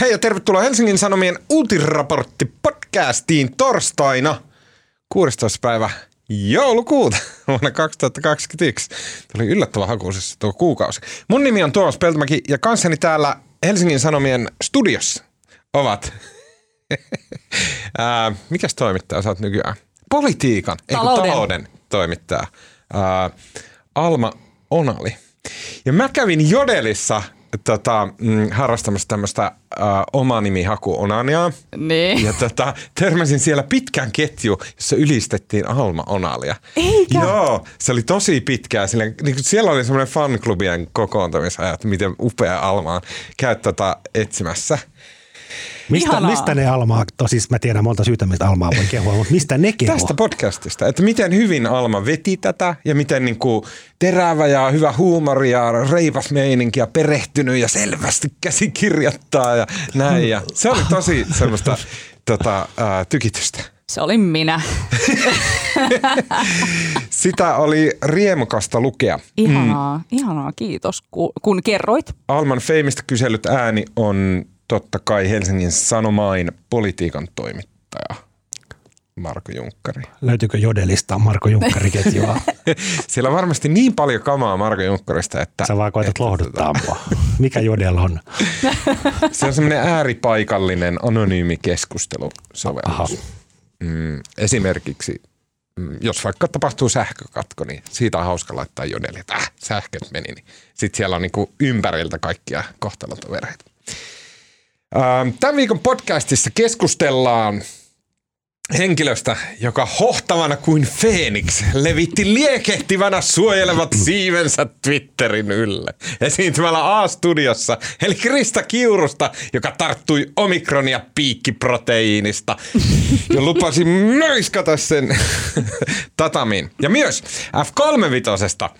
Hei ja tervetuloa Helsingin Sanomien uutisraportti podcastiin torstaina 16. päivä joulukuuta vuonna 2021. Tämä oli yllättävän hakuisessa tuo kuukausi. Mun nimi on Tuomas Peltomäki ja kanssani täällä Helsingin Sanomien studiossa ovat... Ää, mikäs toimittaja sä oot nykyään? Politiikan, talouden, ei talouden toimittaja. Ää, Alma Onali. Ja mä Jodelissa tota, mm, harrastamassa tämmöistä äh, oma nimihaku Onaniaa. Niin. Ja tota, törmäsin siellä pitkän ketju, jossa ylistettiin Alma Onalia. Eikä? Joo, se oli tosi pitkää. Sillä, niin siellä oli semmoinen fanklubien kokoontumisajat, miten upea Alma on. Käy tota etsimässä. Mistä, mistä ne Almaa, tosis mä tiedän monta syytä, mistä Almaa voi kehua, mutta mistä ne kehua? Tästä podcastista, että miten hyvin Alma veti tätä ja miten niin kuin terävä ja hyvä huumori ja reipas meininki ja perehtynyt ja selvästi käsikirjoittaa ja näin. Ja se oli tosi semmoista tota, ää, tykitystä. Se oli minä. Sitä oli riemukasta lukea. Ihanaa, mm. ihanaa, kiitos kun, kun kerroit. Alman Feimistä kyselyt ääni on totta kai Helsingin Sanomain politiikan toimittaja Marko Junkkari. Löytyykö Jodelista Marko Junkkari-ketjua? Siellä on varmasti niin paljon kamaa Marko Junkkarista, että... Sä vaan koetat lohduttaa mua. Mikä Jodel on? Se on semmoinen ääripaikallinen anonyymi keskustelusovellus. Mm, esimerkiksi mm, jos vaikka tapahtuu sähkökatko, niin siitä on hauska laittaa jodeli, että äh, sähköt meni. Niin sitten siellä on niinku ympäriltä kaikkia kohtalotovereita. Ähm, tämän viikon podcastissa keskustellaan henkilöstä, joka hohtavana kuin Phoenix levitti liekehtivänä suojelevat siivensä Twitterin ylle. Esiintymällä A-studiossa, eli Krista Kiurusta, joka tarttui omikronia piikkiproteiinista ja lupasi möiskata sen tatamiin. Ja myös F3-vitosesta,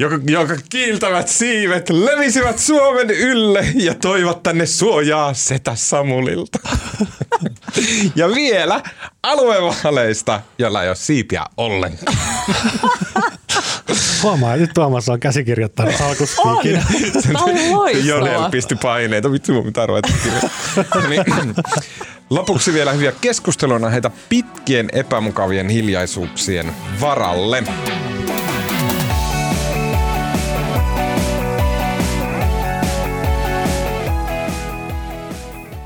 joka, joka kiiltävät siivet levisivät Suomen ylle ja toivat tänne suojaa setä Samulilta. ja vielä aluevaaleista, jolla ei ole siipiä ollenkaan. Huomaa, nyt Tuomas on käsikirjoittanut alkuspiikin. Jodel pisti paineita. Vitsi, mun pitää ruveta niin, Lopuksi vielä hyviä keskusteluna heitä pitkien epämukavien hiljaisuuksien varalle.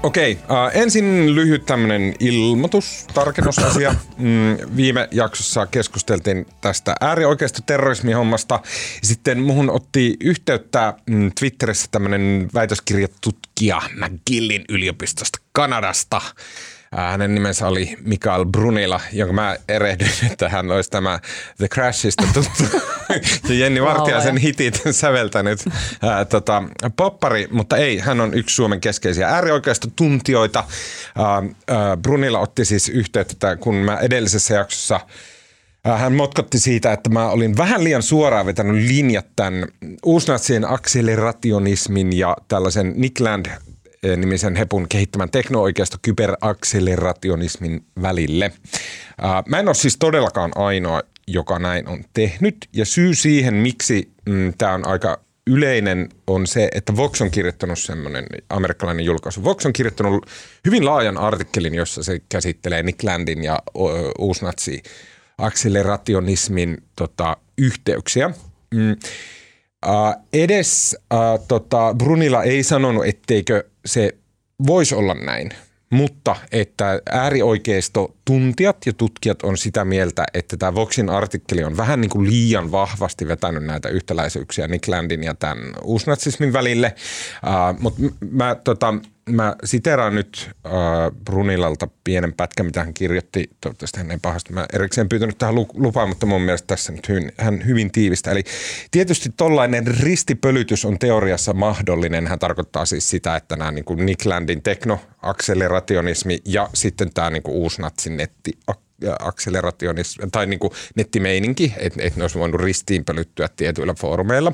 Okei, äh, ensin lyhyt tämmöinen ilmoitus, tarkennusasia. Mm, viime jaksossa keskusteltiin tästä äärioikeista terrorismihommasta. Sitten muhun otti yhteyttä mm, Twitterissä tämmöinen väitöskirjatutkija McGillin yliopistosta Kanadasta – hänen nimensä oli Mikael Brunila, jonka mä erehdyin, että hän olisi tämä The Crashista tuttu. Ja Jenni Vartiaisen hitit säveltänyt. Ää, tota, poppari, mutta ei, hän on yksi Suomen keskeisiä äärioikeista tuntijoita. Ää, ää, Brunila otti siis yhteyttä, että kun mä edellisessä jaksossa hän motkotti siitä, että mä olin vähän liian suoraan vetänyt linjat tämän uusnatsien akselerationismin ja tällaisen Nick Land Eh, nimisen hepun kehittämän tekno-oikeisto kyberakselerationismin välille. Mä en ole siis todellakaan ainoa, joka näin on tehnyt. Ja syy siihen, miksi mm, tämä on aika yleinen, on se, että Vox on kirjoittanut semmoinen amerikkalainen julkaisu. Vox on kirjoittanut hyvin laajan artikkelin, jossa se käsittelee Nick Landin ja uusnatsi akselerationismin tota, yhteyksiä. Mm. Uh, edes uh, tota, Brunilla ei sanonut, etteikö se voisi olla näin, mutta että äärioikeisto tuntijat ja tutkijat on sitä mieltä, että tämä Voxin artikkeli on vähän niin kuin liian vahvasti vetänyt näitä yhtäläisyyksiä Nick Landin ja tämän uusnatsismin välille. Uh, mutta mä tota, mä siteraan nyt äh, Brunilalta pienen pätkän, mitä hän kirjoitti. Toivottavasti hän ei pahasti. Mä erikseen pyytänyt tähän lupaa, mutta mun mielestä tässä nyt hyvin, hän hyvin tiivistä. Eli tietysti tollainen ristipölytys on teoriassa mahdollinen. Hän tarkoittaa siis sitä, että nämä niin kuin Nick Landin teknoakselerationismi ja sitten tämä niin kuin uusnatsin netti akselerationismi tai niin kuin nettimeininki, että et ne olisi voinut ristiinpölyttyä tietyillä foorumeilla.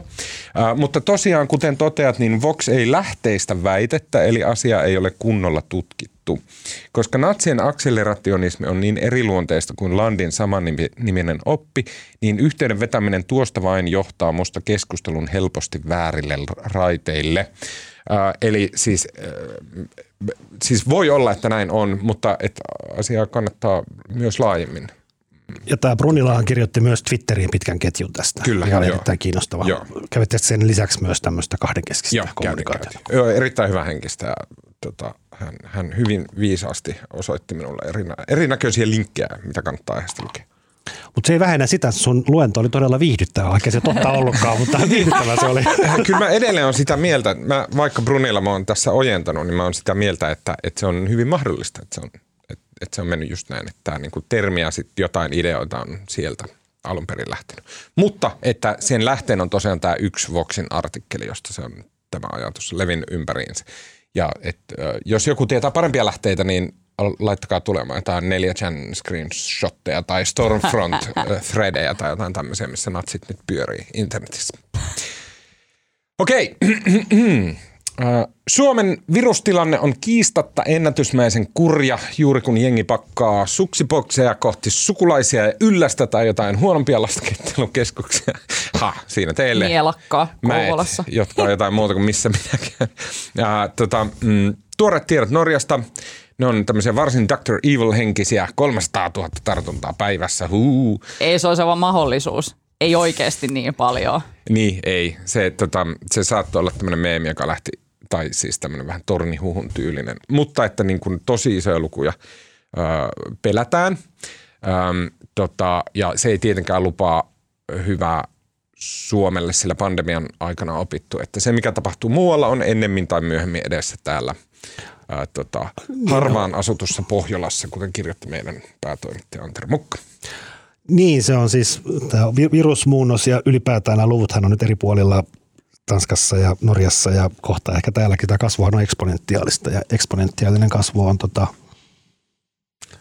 Ää, mutta tosiaan, kuten toteat, niin Vox ei lähteistä väitettä, eli asia ei ole kunnolla tutkittu. Koska natsien akselerationismi on niin eriluonteista kuin Landin samanniminen oppi, niin yhteyden vetäminen tuosta vain johtaa musta keskustelun helposti väärille raiteille. Eli siis, äh, siis voi olla, että näin on, mutta että asiaa kannattaa myös laajemmin ja tämä Brunilahan kirjoitti myös Twitteriin pitkän ketjun tästä. Kyllä, joo. erittäin kiinnostava. Joo. Kävitte sen lisäksi myös tämmöistä kahdenkeskistä Joo, kommunikaatiota. Joo, erittäin hyvä henkistä tota, hän, hän hyvin viisaasti osoitti minulle erinä, erinäköisiä linkkejä, mitä kannattaa aiheesta lukea. Mutta se ei vähennä sitä, että sun luento oli todella viihdyttävä, vaikka se totta ollutkaan, mutta viihdyttävä se oli. Kyllä mä edelleen on sitä mieltä, mä, vaikka Brunilla mä oon tässä ojentanut, niin mä oon sitä mieltä, että, että se on hyvin mahdollista, että se on, että, että se on mennyt just näin, että tämä niin termi ja sitten jotain ideoita on sieltä alun perin lähtenyt. Mutta että sen lähteen on tosiaan tämä yksi Voxin artikkeli, josta se on tämä ajatus levinnyt ympäriinsä. Ja et, jos joku tietää parempia lähteitä, niin laittakaa tulemaan jotain 4chan screenshotteja tai Stormfront threadejä tai jotain tämmöisiä, missä natsit nyt pyörii internetissä. Okei. Suomen virustilanne on kiistatta ennätysmäisen kurja juuri kun jengi pakkaa suksipokseja kohti sukulaisia ja yllästä tai jotain huonompia laskettelukeskuksia. Ha, siinä teille. Mielakkaa Kouvolassa. jotka on jotain muuta kuin missä minäkään. Ja, tota, mm, tuoreet tiedot Norjasta. Ne on tämmöisiä varsin Dr. Evil-henkisiä, 300 000 tartuntaa päivässä. Huu. Ei se olisi vaan mahdollisuus. Ei oikeasti niin paljon. Niin, ei. Se, tota, se saattoi olla tämmöinen meemi, joka lähti, tai siis tämmöinen vähän tornihuhun tyylinen, mutta että niin kuin tosi isoja lukuja ö, pelätään. Öm, tota, ja se ei tietenkään lupaa hyvää Suomelle sillä pandemian aikana opittu, että se mikä tapahtuu muualla on ennemmin tai myöhemmin edessä täällä ää, tota, harvaan asutussa Pohjolassa, kuten kirjoitti meidän päätoimittaja Antero Mukka. Niin, se on siis tämä vi- virusmuunnos ja ylipäätään nämä luvuthan on nyt eri puolilla Tanskassa ja Norjassa ja kohta ehkä täälläkin tämä kasvuhan on eksponentiaalista ja eksponentiaalinen kasvu on tota,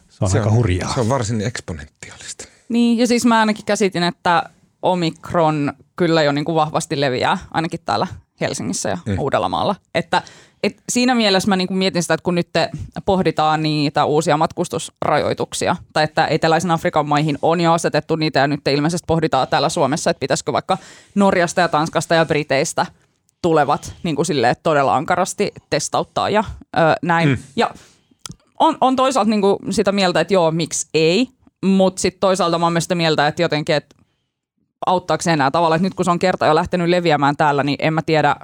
se on se aika on, hurjaa. Se on varsin eksponentiaalista. Niin, ja siis mä ainakin käsitin, että Omikron kyllä jo niin kuin vahvasti leviää, ainakin täällä Helsingissä ja mm. Uudellamaalla. Että et siinä mielessä mä niin kuin mietin sitä, että kun nyt te pohditaan niitä uusia matkustusrajoituksia, tai että eteläisen Afrikan maihin on jo asetettu niitä, ja nyt ilmeisesti pohditaan täällä Suomessa, että pitäisikö vaikka Norjasta ja Tanskasta ja Briteistä tulevat niin kuin silleen, todella ankarasti testauttaa ja ö, näin. Mm. Ja on, on toisaalta niin kuin sitä mieltä, että joo, miksi ei, mutta sitten toisaalta mä oon myös sitä mieltä, että jotenkin, että auttaako se enää tavallaan, että nyt kun se on kerta jo lähtenyt leviämään täällä, niin en mä tiedä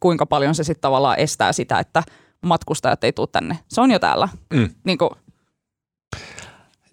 kuinka paljon se sitten tavallaan estää sitä, että matkustajat ei tule tänne. Se on jo täällä. Mm. Niin kuin,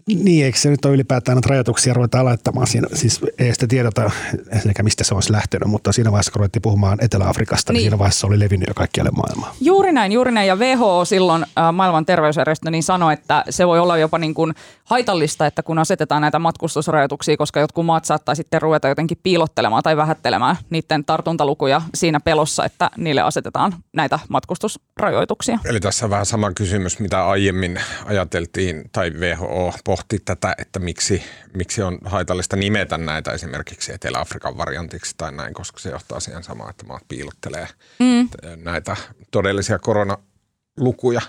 Niin, eikö se nyt ole ylipäätään näitä rajoituksia ruvetaan laittamaan siinä, siis ei sitä tiedota ensinnäkään mistä se olisi lähtenyt, mutta siinä vaiheessa kun ruvettiin puhumaan Etelä-Afrikasta, niin, Niin. niin siinä vaiheessa se oli levinnyt jo kaikkialle maailmaan. Juuri näin, juuri näin. Ja WHO silloin, äh, maailman terveysjärjestö, niin sanoi, että se voi olla jopa niin kuin haitallista, että kun asetetaan näitä matkustusrajoituksia, koska jotkut maat saattaa sitten ruveta jotenkin piilottelemaan tai vähättelemään niiden tartuntalukuja siinä pelossa, että niille asetetaan näitä matkustusrajoituksia. Eli tässä on vähän sama kysymys, mitä aiemmin ajateltiin, tai WHO pohti tätä, että miksi, miksi on haitallista nimetä näitä esimerkiksi Etelä-Afrikan variantiksi tai näin, koska se johtaa siihen samaan, että maat piilottelee mm. näitä todellisia koronalukuja.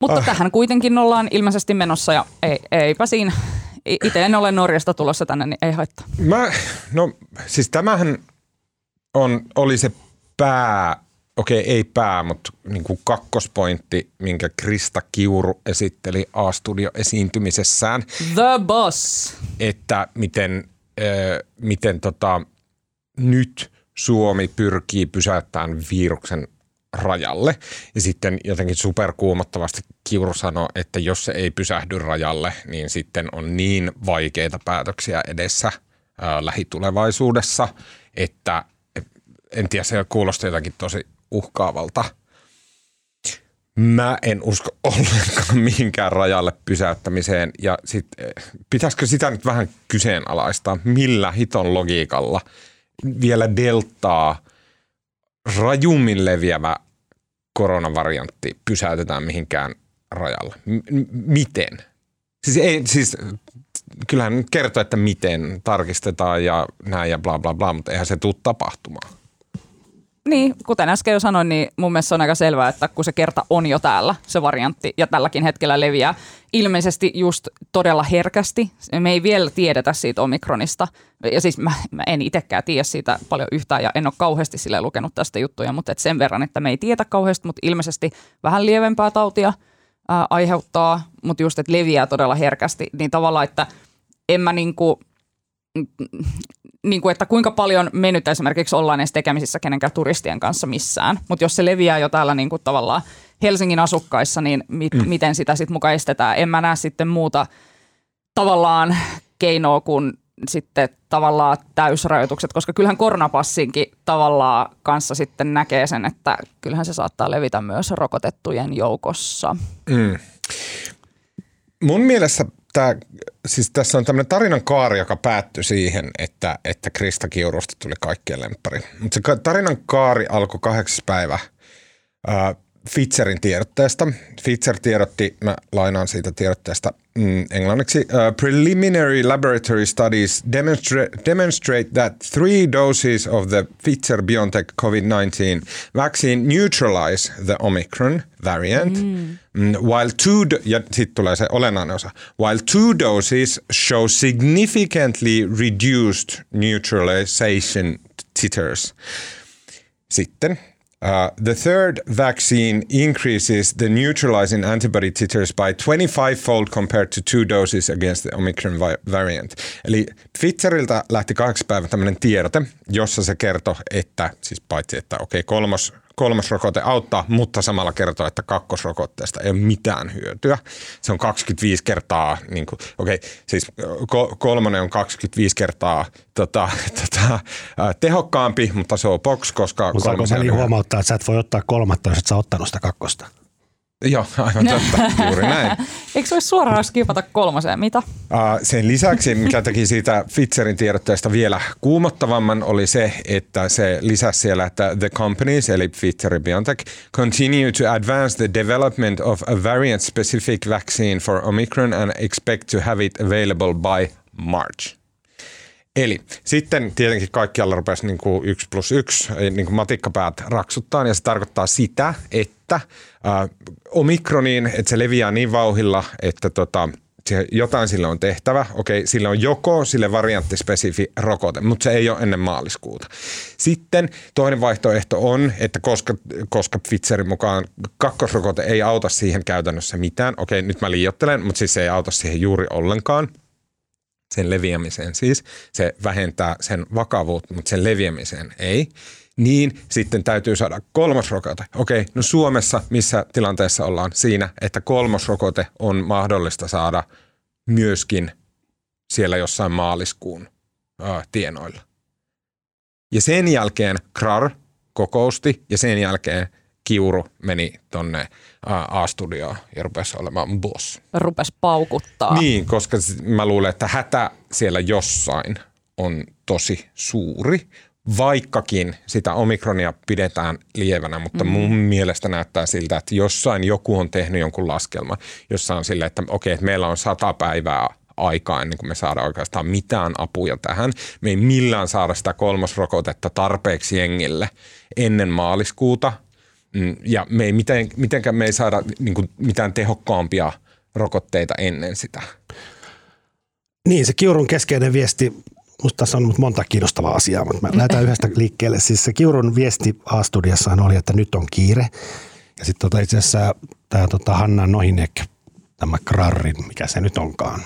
Mutta Ah. tähän kuitenkin ollaan ilmeisesti menossa ja ei, eipä siinä. Itse en ole Norjasta tulossa tänne, niin ei haittaa. Mä, no siis tämähän on, oli se pää, okei ei pää, mutta niin kuin kakkospointti, minkä Krista Kiuru esitteli A-studio esiintymisessään, The Boss. että miten, ö, miten tota, nyt Suomi pyrkii pysäyttämään viruksen rajalle. Ja sitten jotenkin superkuumottavasti Kiuru sanoi, että jos se ei pysähdy rajalle, niin sitten on niin vaikeita päätöksiä edessä ää, lähitulevaisuudessa, että en tiedä, se kuulosti jotakin tosi uhkaavalta. Mä en usko ollenkaan mihinkään rajalle pysäyttämiseen ja sit, eh, pitäisikö sitä nyt vähän kyseenalaistaa, millä hiton logiikalla vielä deltaa rajummin leviävä koronavariantti pysäytetään mihinkään rajalle. M- miten? Siis, ei, siis kyllähän nyt kertoo, että miten tarkistetaan ja näin ja bla bla bla, mutta eihän se tule tapahtumaan. Niin, kuten äsken jo sanoin, niin mun mielestä on aika selvää, että kun se kerta on jo täällä, se variantti, ja tälläkin hetkellä leviää ilmeisesti just todella herkästi. Me ei vielä tiedetä siitä omikronista, ja siis mä, mä en itsekään tiedä siitä paljon yhtään, ja en ole kauheasti sille lukenut tästä juttuja, mutta et sen verran, että me ei tiedä kauheasti, mutta ilmeisesti vähän lievempää tautia ää, aiheuttaa, mutta just, että leviää todella herkästi, niin tavallaan, että en mä niinku, niin kuin, että kuinka paljon me nyt esimerkiksi ollaan edes tekemisissä kenenkään turistien kanssa missään. Mutta jos se leviää jo täällä niin kuin tavallaan Helsingin asukkaissa, niin mit, mm. miten sitä sitten mukaan estetään? En mä näe sitten muuta tavallaan keinoa kuin sitten tavallaan täysrajoitukset, koska kyllähän koronapassinkin tavallaan kanssa sitten näkee sen, että kyllähän se saattaa levitä myös rokotettujen joukossa. Mm. Mun mielestä tämä, siis tässä on tämmöinen tarinan kaari, joka päättyi siihen, että, että Krista Kiurusta tuli kaikkien lemppari. Mutta se tarinan kaari alkoi kahdeksas päivä Fitzerin tiedotteesta. Fitzer tiedotti, mä lainaan siitä tiedotteesta mm, englanniksi. Uh, preliminary laboratory studies demonstrate, demonstrate that three doses of the Pfizer-BioNTech COVID-19 vaccine neutralize the Omicron variant, mm. Mm, while two, do- ja sitten tulee se olennainen osa, while two doses show significantly reduced neutralization titers. Sitten Uh, the third vaccine increases the neutralizing antibody titers by 25-fold compared to two doses against the Omicron variant. Eli Pfizeriltä lähti kahdeksan päivä tämmöinen tiedote, jossa se kertoi, että siis paitsi, että okei, okay, kolmos kolmas rokote auttaa, mutta samalla kertoo, että kakkosrokotteesta ei ole mitään hyötyä. Se on 25 kertaa, niin kuin, okei, okay, siis kolmonen on 25 kertaa tota, tota, tehokkaampi, mutta se on box, koska... Mutta saanko väliin huomauttaa, että sä et voi ottaa kolmatta, jos et sä ottanut sitä kakkosta? Joo, aivan totta, juuri näin. Eikö se olisi suoraan skipata kolmoseen, mitä? Uh, sen lisäksi, mikä teki siitä Pfizerin tiedotteesta vielä kuumottavamman, oli se, että se lisäsi siellä, että the companies, eli Pfizer BioNTech, continue to advance the development of a variant-specific vaccine for Omicron and expect to have it available by March. Eli sitten tietenkin kaikkialla rupesi niin kuin yksi plus yksi, niin kuin matikkapäät raksuttaa, ja se tarkoittaa sitä, että äh, omikroniin, että se leviää niin vauhilla, että tota, jotain sille on tehtävä. Okei, sille on joko sille varianttispesifi rokote, mutta se ei ole ennen maaliskuuta. Sitten toinen vaihtoehto on, että koska, koska Pfizerin mukaan kakkosrokote ei auta siihen käytännössä mitään. Okei, nyt mä liiottelen, mutta siis se ei auta siihen juuri ollenkaan – sen leviämiseen siis. Se vähentää sen vakavuutta, mutta sen leviämiseen ei. Niin sitten täytyy saada kolmas rokote. Okei, no Suomessa missä tilanteessa ollaan siinä, että kolmas rokote on mahdollista saada myöskin siellä jossain maaliskuun tienoilla. Ja sen jälkeen KRAR kokousti ja sen jälkeen Kiuru meni tonne A-studioon ja rupesi olemaan boss. Rupesi paukuttaa. Niin, koska mä luulen, että hätä siellä jossain on tosi suuri, vaikkakin sitä omikronia pidetään lievänä, mutta mm. mun mielestä näyttää siltä, että jossain joku on tehnyt jonkun laskelma, jossa on silleen, että okei, että meillä on sata päivää aikaa ennen kuin me saadaan oikeastaan mitään apuja tähän. Me ei millään saada sitä kolmosrokotetta tarpeeksi jengille ennen maaliskuuta – ja me ei miten, mitenkään me ei saada niin kuin, mitään tehokkaampia rokotteita ennen sitä. Niin, se Kiurun keskeinen viesti, musta tässä on monta kiinnostavaa asiaa, mutta mä mm. lähdetään yhdestä liikkeelle. Siis se Kiurun viesti A-studiassahan oli, että nyt on kiire. Ja sitten tota itse asiassa tämä tota Hanna Nohinek, tämä Krarrin, mikä se nyt onkaan,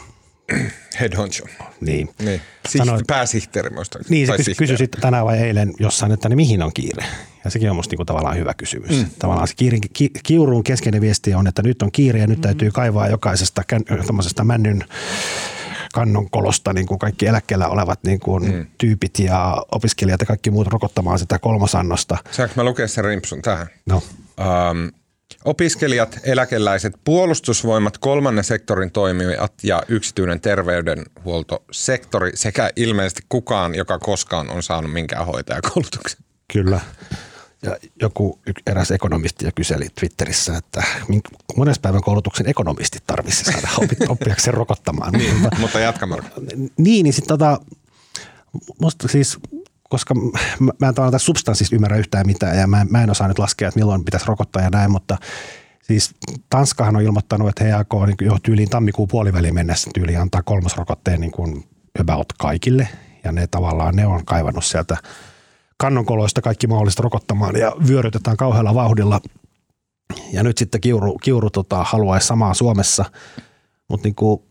Head honcho. Niin. niin. Siht- Sano, pääsihteeri muistaakseni. Niin, se kysyi sitten tänään vai eilen jossain, että niin mihin on kiire? Ja sekin on musta niinku tavallaan hyvä kysymys. Mm. Tavallaan se kiirin, ki, kiuruun keskeinen viesti on, että nyt on kiire ja nyt mm. täytyy kaivaa jokaisesta tämmöisestä männyn kannon kolosta niin kuin kaikki eläkkeellä olevat niin kuin mm. tyypit ja opiskelijat ja kaikki muut rokottamaan sitä kolmosannosta. Saanko mä lukea sen rimpsun tähän? No. Um, Opiskelijat, eläkeläiset, puolustusvoimat, kolmannen sektorin toimijat ja yksityinen terveydenhuoltosektori sekä ilmeisesti kukaan, joka koskaan on saanut minkään hoitajakoulutuksen. Kyllä. Ja joku eräs ekonomisti jo kyseli Twitterissä, että monessa päivän koulutuksen ekonomistit tarvitsisi saada oppiakseen rokottamaan. niin, mutta jatka Marko. Niin, niin sitten tota, musta siis koska mä, mä en tavallaan substanssista ymmärrä yhtään mitään ja mä, mä en osaa nyt laskea, että milloin pitäisi rokottaa ja näin, mutta siis Tanskahan on ilmoittanut, että he aikoo niin jo tyyliin tammikuun puoliväliin mennessä tyyliin antaa kolmosrokotteen niin kuin about kaikille ja ne tavallaan ne on kaivannut sieltä kannonkoloista kaikki mahdollista rokottamaan ja vyörytetään kauhealla vauhdilla. Ja nyt sitten Kiuru, Kiuru tota, haluaisi samaa Suomessa, mutta niin kuin,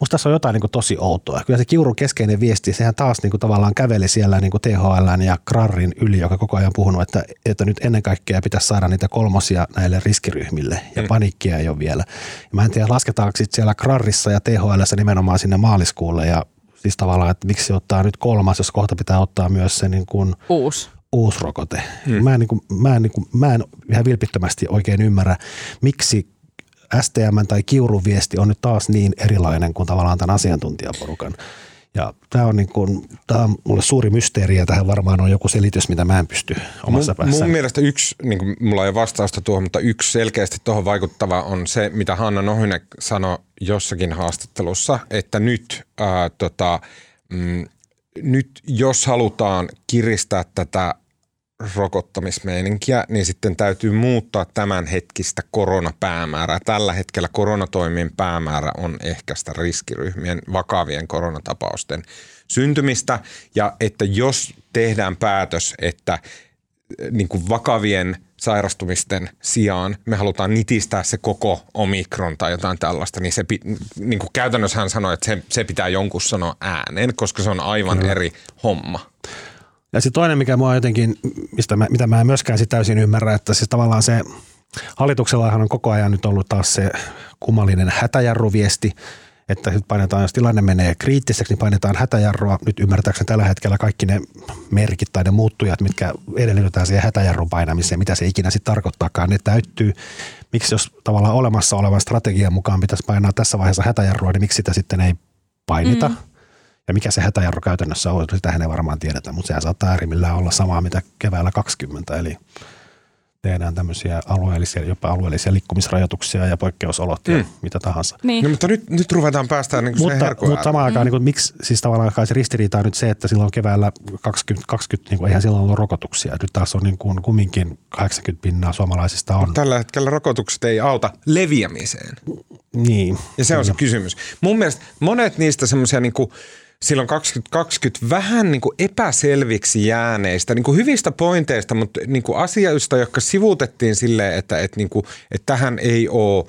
musta tässä on jotain niin kuin tosi outoa. Kyllä se Kiurun keskeinen viesti, sehän taas niin kuin tavallaan käveli siellä niin kuin THL ja Krarrin yli, joka koko ajan puhunut, että, että nyt ennen kaikkea pitäisi saada niitä kolmosia näille riskiryhmille ja mm. paniikkia ei ole vielä. Ja mä en tiedä, lasketaanko sitten siellä Krarrissa ja THL nimenomaan sinne maaliskuulle ja siis tavallaan, että miksi ottaa nyt kolmas, jos kohta pitää ottaa myös se niin kuin Uusi. uusi rokote. Hmm. Mä, en, niin kuin, mä, en, niin kuin, mä en ihan vilpittömästi oikein ymmärrä, miksi STM tai Kiurun viesti on nyt taas niin erilainen kuin tavallaan tämän asiantuntijaporukan. Ja tämä on, niin kuin, tämä on mulle suuri mysteeri ja tähän varmaan on joku selitys, mitä mä en pysty omassa mun, päässäni. mun mielestä yksi, niin kuin, mulla ei ole vastausta tuohon, mutta yksi selkeästi tuohon vaikuttava on se, mitä Hanna Nohynen sanoi jossakin haastattelussa, että nyt, ää, tota, mm, nyt jos halutaan kiristää tätä rokottamismeininkiä, niin sitten täytyy muuttaa tämänhetkistä koronapäämäärää. Tällä hetkellä koronatoimien päämäärä on ehkäistä riskiryhmien vakavien koronatapausten syntymistä ja että jos tehdään päätös, että eh, niin kuin vakavien sairastumisten sijaan me halutaan nitistää se koko omikron tai jotain tällaista, niin, se, niin kuin käytännössä hän sanoi, että se, se pitää jonkun sanoa ääneen, koska se on aivan mm. eri homma. Ja sitten toinen, mikä mua jotenkin, mistä mä, mitä mä en myöskään sit täysin ymmärrä, että siis tavallaan se hallituksellahan on koko ajan nyt ollut taas se kummallinen hätäjarruviesti, että nyt painetaan, jos tilanne menee kriittiseksi, niin painetaan hätäjarrua. Nyt ymmärtääkseni tällä hetkellä kaikki ne merkit tai ne muuttujat, mitkä edellytetään siihen hätäjarrun painamiseen, mitä se ikinä sitten tarkoittaakaan, ne täyttyy. Miksi jos tavallaan olemassa olevan strategian mukaan pitäisi painaa tässä vaiheessa hätäjarrua, niin miksi sitä sitten ei painita? Mm. Ja mikä se hätäjarru käytännössä on, sitä ei varmaan tiedetä, mutta sehän saattaa äärimmillään olla samaa mitä keväällä 20, eli tehdään tämmöisiä alueellisia, jopa alueellisia liikkumisrajoituksia ja poikkeusolot mm. ja mitä tahansa. Niin. No, mutta nyt, nyt ruvetaan päästään niin mutta, mutta samaan aikaan, mm. niin kuin, miksi siis tavallaan kai se ristiriita on nyt se, että silloin keväällä 2020, 20, niin kuin, eihän silloin ollut rokotuksia. Nyt taas on niin kuin, kumminkin 80 pinnaa suomalaisista on. Tällä hetkellä rokotukset ei auta leviämiseen. Niin. Ja se on se kysymys. Mun mielestä monet niistä semmoisia niin kuin – silloin 2020 vähän niin kuin epäselviksi jääneistä, niin kuin hyvistä pointeista, mutta niin kuin asioista, jotka sivuutettiin silleen, että, että, niin kuin, että tähän ei ole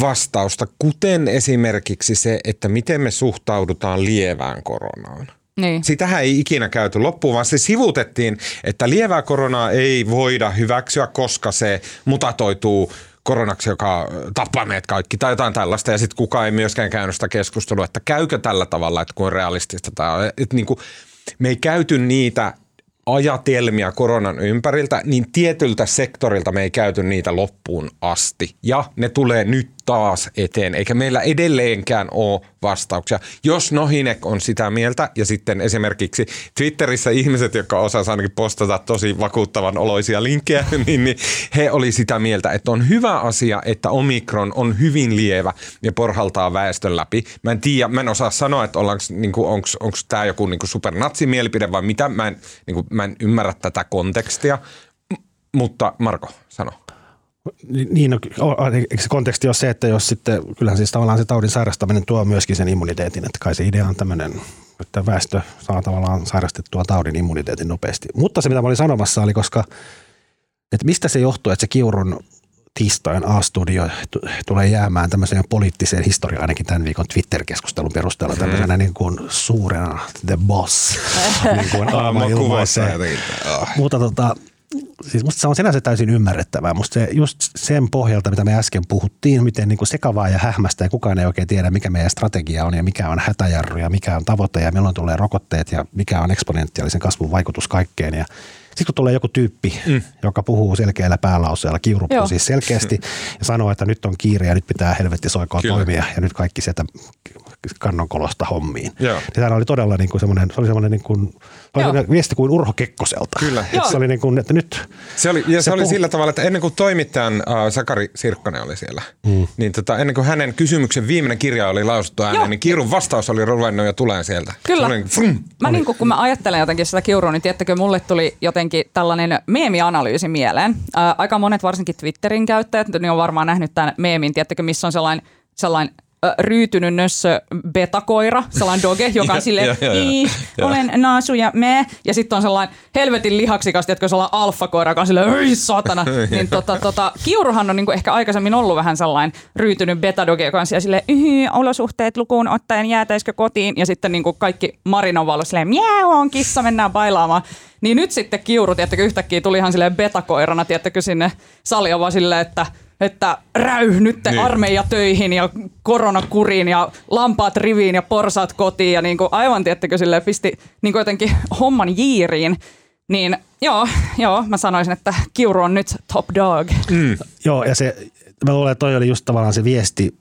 vastausta, kuten esimerkiksi se, että miten me suhtaudutaan lievään koronaan. Niin. Sitähän ei ikinä käyty loppuun, vaan se sivutettiin, että lievää koronaa ei voida hyväksyä, koska se mutatoituu – koronaksi, joka tappaa meidät kaikki tai jotain tällaista. Ja sitten kukaan ei myöskään käynyt sitä keskustelua, että käykö tällä tavalla, että kuin realistista tämä on. Että niin kuin, me ei käyty niitä ajatelmia koronan ympäriltä, niin tietyltä sektorilta me ei käyty niitä loppuun asti. Ja ne tulee nyt taas eteen, eikä meillä edelleenkään ole vastauksia. Jos Nohinek on sitä mieltä, ja sitten esimerkiksi Twitterissä ihmiset, jotka osaavat ainakin postata tosi vakuuttavan oloisia linkkejä, niin, niin he oli sitä mieltä, että on hyvä asia, että Omikron on hyvin lievä ja porhaltaa väestön läpi. Mä en tiedä, mä en osaa sanoa, että niin onko tämä joku niin supernatsi-mielipide vai mitä. Mä en, niin kuin, mä en ymmärrä tätä kontekstia, mutta Marko, sano. Niin, no, eikö se konteksti ole se, että jos sitten, kyllähän siis tavallaan se taudin sairastaminen tuo myöskin sen immuniteetin, että kai se idea on tämmöinen, että väestö saa tavallaan sairastettua taudin immuniteetin nopeasti. Mutta se, mitä mä olin sanomassa, oli koska, että mistä se johtuu, että se Kiurun tiistain A-studio tulee jäämään tämmöiseen poliittiseen historiaan ainakin tämän viikon Twitter-keskustelun perusteella tämmöisenä niin kuin suurena the boss. niin kuin Mutta tota, siis musta se on sinänsä täysin ymmärrettävää. Musta se, just sen pohjalta, mitä me äsken puhuttiin, miten niin kuin sekavaa ja hähmästä ja kukaan ei oikein tiedä, mikä meidän strategia on ja mikä on hätäjarru ja mikä on tavoite ja milloin tulee rokotteet ja mikä on eksponentiaalisen kasvun vaikutus kaikkeen. Ja sitten kun tulee joku tyyppi, mm. joka puhuu selkeällä päälauseella, kiuru siis selkeästi ja sanoo, että nyt on kiire ja nyt pitää helvetti soikoa toimia ja nyt kaikki sieltä kannonkolosta hommiin. Joo. Ja tämä oli todella niin kuin semmoinen, se oli semmoinen niin kuin, oli viesti kuin Urho Kekkoselta. Kyllä. Että se oli niin kuin, että nyt Se oli, ja se, Se oli puhu- sillä tavalla, että ennen kuin toimittajan äh, Sakari Sirkkonen oli siellä, mm. niin tota, ennen kuin hänen kysymyksen viimeinen kirja oli lausuttu ääneen, Joo. niin Kiirun vastaus oli ruvennut jo tulee sieltä. Kyllä. Semmoinen frum. Mä niin kun mä ajattelen jotenkin sitä kiurua, niin tiedättekö, mulle tuli jotenkin tällainen meemianalyysi mieleen. Ää, aika monet, varsinkin Twitterin käyttäjät, niin on varmaan nähnyt tämän meemin, tiedättekö, missä on sellainen, sellainen ryytynyt nössö betakoira, sellainen doge, joka on silleen, olen naasu ja me. Ja sitten on sellainen helvetin lihaksikas, tiedätkö, sellainen alfakoira, joka on silleen, hyi saatana. niin tota, tota, kiuruhan on niinku ehkä aikaisemmin ollut vähän sellainen ryytynyt betadoge, joka on siellä silleen, olosuhteet lukuun ottaen jäätäisikö kotiin. Ja sitten niinku kaikki Marin on ollut silleen, miau on kissa, mennään bailaamaan. Niin nyt sitten kiuru, tiedättekö, yhtäkkiä tuli ihan silleen betakoirana, tiedättekö, sinne salia vaan silleen, että että räy nyt Niin. armeija töihin ja koronakuriin ja lampaat riviin ja porsaat kotiin ja niin kuin aivan tiettäkö sille pisti niin kuin jotenkin homman jiiriin. Niin joo, joo, mä sanoisin, että Kiuru on nyt top dog. Mm. Joo, ja se, mä luulen, että toi oli just tavallaan se viesti,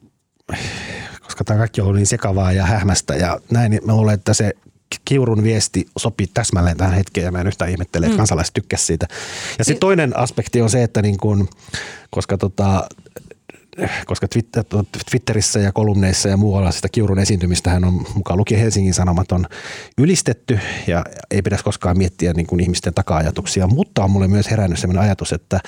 koska tämä kaikki on ollut niin sekavaa ja hähmästä ja näin, niin mä luulen, että se Kiurun viesti sopii täsmälleen tähän hetkeen ja mä en yhtään ihmettele, että kansalaiset tykkäsivät siitä. Ja sitten toinen aspekti on se, että niin kun, koska tota, koska Twitter, Twitterissä ja kolumneissa ja muualla sitä Kiurun esiintymistähän on mukaan lukien Helsingin Sanomat on ylistetty ja ei pitäisi koskaan miettiä niin kuin ihmisten taka-ajatuksia, mutta on mulle myös herännyt sellainen ajatus, että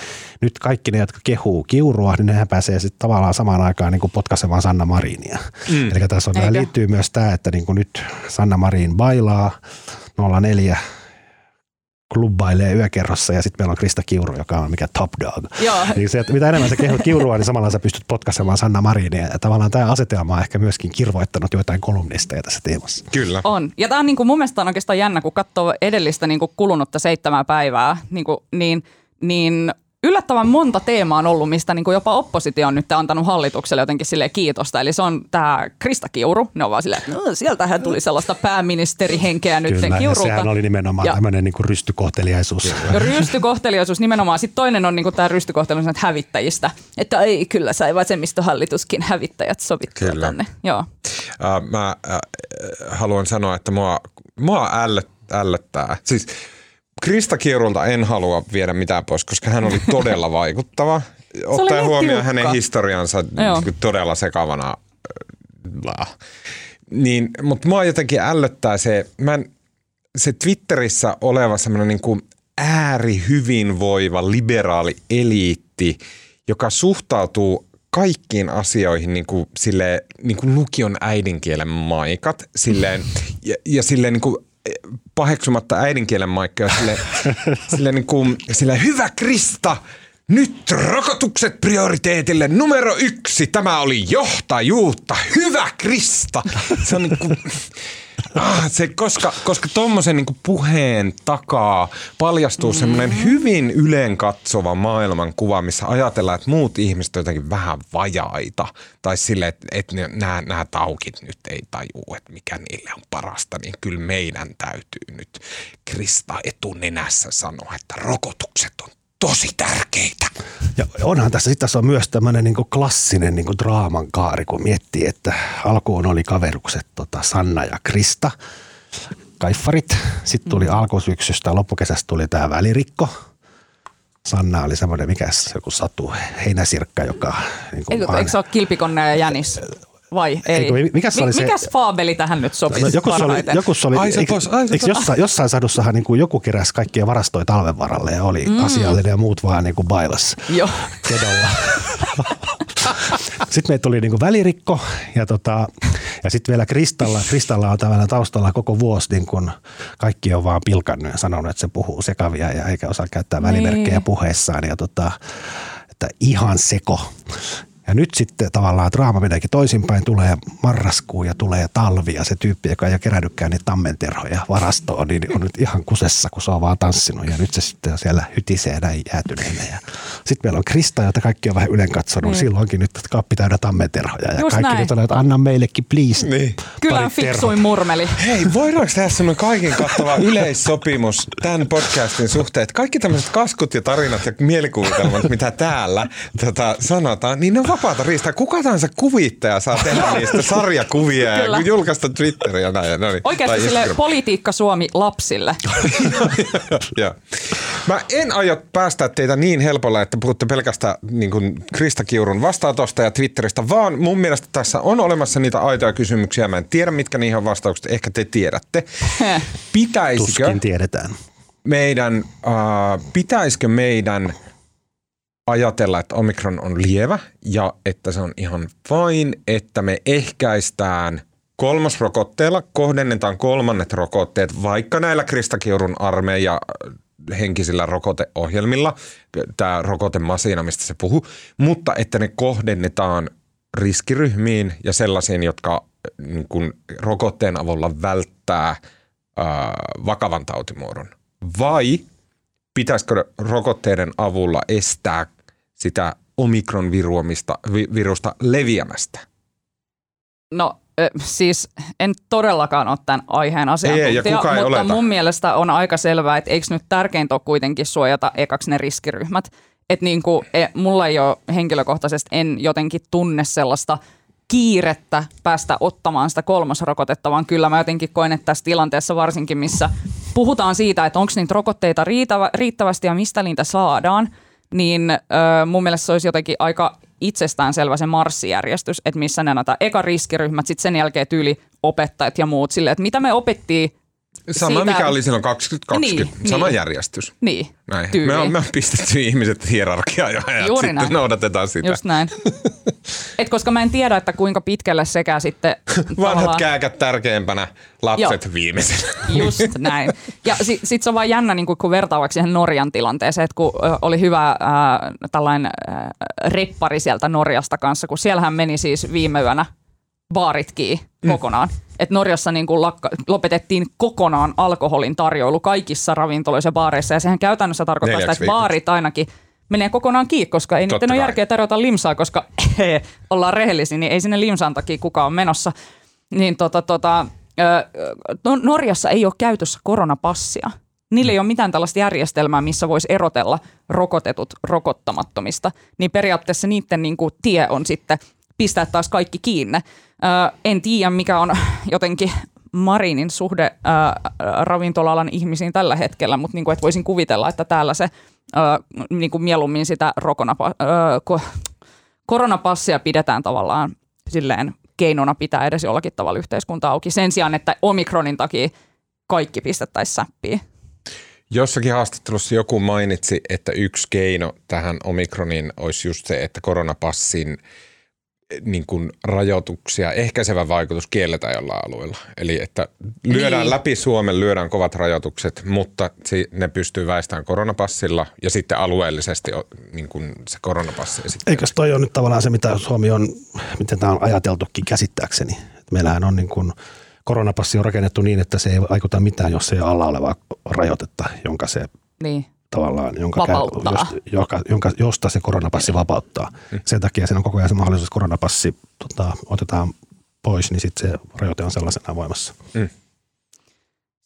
nyt kaikki ne, jotka kehuu Kiurua, niin nehän pääsee sitten tavallaan samaan aikaan niin kuin potkaisemaan Sanna Marinia. Mm. Eli tässä on, liittyy myös tämä, että niin kuin nyt Sanna Marin bailaa 04 klubbailee yökerrossa ja sitten meillä on Krista Kiuru, joka on mikä top dog. Joo. Niin se, että mitä enemmän sä kehut Kiurua, niin samalla sä pystyt potkaisemaan Sanna Marinia. Ja tavallaan tämä asetelma on ehkä myöskin kirvoittanut joitain kolumnisteja tässä teemassa. Kyllä. On. Ja tämä on niin kuin, mun mielestä on oikeastaan jännä, kun katsoo edellistä niin kuin kulunutta seitsemää päivää, niin, kuin, niin, niin yllättävän monta teemaa on ollut, mistä niin kuin jopa oppositio on nyt antanut hallitukselle jotenkin sille kiitosta. Eli se on tämä Krista Kiuru. Ne on vaan silleen, että "No, sieltähän tuli sellaista pääministerihenkeä nyt Kyllä, ja Kiurulta. sehän oli nimenomaan Ja- tämmöinen niin kuin rystykohteliaisuus. Ja rystykohteliaisuus nimenomaan. Sitten toinen on niinku tämä rystykohteliaisuus hävittäjistä. Että ei, kyllä sai vasemmistohallituskin hävittäjät sovittua Kyllä. tänne. Joo. Uh, mä uh, haluan sanoa, että mua, mua ällöt, ällöttää. Siis Krista Kiurulta en halua viedä mitään pois, koska hän oli todella vaikuttava. Ottaen niin huomioon tiukka. hänen historiansa Joo. niin todella sekavana. äh. Niin, mutta mua jotenkin ällöttää se, mä en, se Twitterissä oleva semmoinen niin kuin äärihyvinvoiva liberaali eliitti, joka suhtautuu kaikkiin asioihin niin kuin, silleen, niin kuin lukion äidinkielen maikat silleen, ja, ja silleen niin kuin, paheksumatta äidinkielen maikkoja silleen, silleen, niin kuin, silleen, hyvä Krista, nyt rokotukset prioriteetille numero yksi. Tämä oli johtajuutta. Hyvä Krista. Se on niin kuin, ah, se, koska, koska tuommoisen niin puheen takaa paljastuu semmoinen hyvin ylen katsova maailmankuva, missä ajatellaan, että muut ihmiset on jotenkin vähän vajaita. Tai sille, että, että nämä, nämä taukit nyt ei tajuu, että mikä niille on parasta, niin kyllä meidän täytyy nyt Krista etunenässä sanoa, että rokotukset on tosi tärkeitä. Ja onhan tässä, sit tässä on myös tämmöinen niin klassinen niin draaman kaari, kun miettii, että alkuun oli kaverukset tota Sanna ja Krista, kaiffarit. Sitten tuli mm. alkusyksystä, loppukesästä tuli tämä välirikko. Sanna oli semmoinen, mikä se joku satu, heinäsirkka, joka... Niin kuin Eikö, eikö se ole kilpikonne ja jänis? Vai ei? Eikö, mikä se oli se- Mikäs faabeli tähän nyt sopisi No, joku se oli, joku se oli Ai se eikö, pos- ai se eikö jossain, jossain sadussahan niin kuin joku keräsi kaikkia varastoja talven varalle ja oli mm. asiallinen ja muut vaan niin kuin bailas Joo. kedolla. sitten meitä tuli niin kuin välirikko ja, tota, ja sitten vielä Kristalla, Kristalla on tavallaan taustalla koko vuosi niin kuin kaikki on vaan pilkannut ja sanonut, että se puhuu sekavia ja eikä osaa käyttää välimerkkejä Niin. puheessaan ja tota, että ihan seko. Ja nyt sitten tavallaan draama meneekin toisinpäin, tulee marraskuu ja tulee talvi ja se tyyppi, joka ei ole kerännytkään niitä tammenterhoja varastoon, niin on nyt ihan kusessa, kun se on vaan tanssinut ja nyt se sitten siellä hytisee näin jäätyneenä. Ja sitten meillä on Krista, jota kaikki on vähän ylen katsonut, mm. silloinkin nyt kaappi täynnä tammenterhoja ja Just kaikki näin. nyt on, että anna meillekin please. Niin. Kyllä on fiksuin murmeli. Hei, voidaanko tehdä semmoinen kaiken kattava yleissopimus tämän podcastin suhteen, että kaikki tämmöiset kaskut ja tarinat ja mielikuvitelmat, mitä täällä tota, sanotaan, niin ne on vapaata riistää. Kuka tahansa kuvittaja saa tehdä niistä sarjakuvia ja julkaista Twitteriä näin. No niin. Oikeasti sille Instagram. politiikka Suomi lapsille. Joo. Mä en aio päästää teitä niin helpolla, että puhutte pelkästään niin kuin Krista Kiurun vastaanotosta ja Twitteristä, vaan mun mielestä tässä on olemassa niitä aitoja kysymyksiä. Mä en tiedä, mitkä niihin on vastaukset. Ehkä te tiedätte. Pitäisikö Tuskin tiedetään. meidän, äh, pitäisikö meidän ajatella, että omikron on lievä ja että se on ihan fine, että me ehkäistään kolmosrokotteella, kohdennetaan kolmannet rokotteet, vaikka näillä Krista Kiurun armeija henkisillä rokoteohjelmilla, tämä rokotemasina, mistä se puhuu, mutta että ne kohdennetaan riskiryhmiin ja sellaisiin, jotka niin kuin rokotteen avulla välttää ää, vakavan tautimuodon. Vai pitäisikö rokotteiden avulla estää sitä omikron vi, virusta leviämästä? No siis en todellakaan ole tämän aiheen asiantuntija, ja kukaan ei mutta oleta. mun mielestä on aika selvää, että eikö nyt tärkeintä ole kuitenkin suojata ekaksi ne riskiryhmät. Että niin kuin, e, mulla ei ole henkilökohtaisesti, en jotenkin tunne sellaista kiirettä päästä ottamaan sitä kolmosrokotetta, vaan kyllä mä jotenkin koen, että tässä tilanteessa varsinkin, missä puhutaan siitä, että onko niitä rokotteita riittävä, riittävästi ja mistä niitä saadaan, niin ö, mun mielestä se olisi jotenkin aika itsestäänselvä se marssijärjestys, että missä ne näitä eka riskiryhmät, sitten sen jälkeen tyyli opettajat ja muut silleen, että mitä me opettiin Sama Siitä- mikä oli silloin 2020, Niin, sama niin. järjestys. Niin, Näin. tyyliin. Me on, me on pistetty ihmiset hierarkiaan ja ajat, Juuri sitten näin. noudatetaan sitä. Just näin. Et koska mä en tiedä, että kuinka pitkälle sekä sitten Vanhat tavallaan- kääkät tärkeimpänä, lapset Joo. viimeisenä. Just näin. Ja sit, sit se on vaan jännä, niin kun vertaavaksi siihen Norjan tilanteeseen, että kun oli hyvä äh, tällainen äh, reppari sieltä Norjasta kanssa, kun siellähän meni siis viime yönä baarit kiinni kokonaan. Et Norjassa niin kuin lakka, lopetettiin kokonaan alkoholin tarjoilu kaikissa ravintoloissa ja baareissa, ja sehän käytännössä tarkoittaa sitä, että viikoksi. baarit ainakin menee kokonaan kiinni, koska ei Totta niiden ole järkeä tarjota limsaa, koska ollaan rehellisiä, niin ei sinne limsan takia kukaan ole menossa. Niin tota, tota, no, Norjassa ei ole käytössä koronapassia. Niillä ei ole mitään tällaista järjestelmää, missä voisi erotella rokotetut rokottamattomista. Niin periaatteessa niiden niin kuin, tie on sitten pistää taas kaikki kiinni. En tiedä, mikä on jotenkin Marinin suhde ö, ravintola-alan ihmisiin tällä hetkellä, mutta niin kuin, että voisin kuvitella, että täällä se ö, niin kuin mieluummin sitä rokonapa, ö, ko, koronapassia pidetään tavallaan silleen keinona pitää edes jollakin tavalla yhteiskunta auki. Sen sijaan, että omikronin takia kaikki pistettäisiin säppiin. Jossakin haastattelussa joku mainitsi, että yksi keino tähän omikroniin olisi just se, että koronapassin niin kuin rajoituksia, ehkäisevä vaikutus kielletään jollain alueella. Eli että lyödään Niin. läpi Suomen, lyödään kovat rajoitukset, mutta si- ne pystyy väistämään koronapassilla ja sitten alueellisesti niin kuin se koronapassi. Sitten. Eikös toi ole nyt tavallaan se, mitä Suomi on, miten tämä on ajateltukin käsittääkseni. Meillähän on niin kuin, koronapassi on rakennettu niin, että se ei vaikuta mitään, jos ei ole alla olevaa rajoitetta, jonka se Niin. Tavallaan, jonka Vapauttaa. jos, joka, jonka, josta se koronapassi vapauttaa. Sen takia siinä on koko ajan se mahdollisuus, että koronapassi tota, otetaan pois, niin sitten se rajoite on sellaisena voimassa.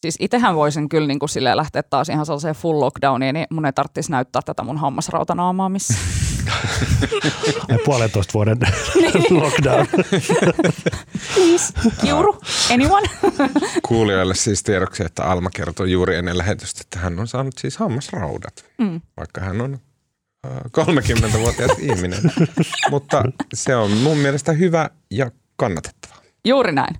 Siis itsehän voisin kyllä niin kuin lähteä taas ihan sellaiseen full lockdowniin, niin mun ei tarvitsisi näyttää tätä mun hammasrautanaamaa missä. Ja puolentoista vuoden Niin. lockdown. Please, kiuru, anyone? Kuulijoille siis tiedoksi, että Alma kertoi juuri ennen lähetystä, että hän on saanut siis hammasraudat, mm. vaikka hän on äh, 30-vuotias ihminen. Mutta se on mun mielestä hyvä ja kannatettava. Juuri näin.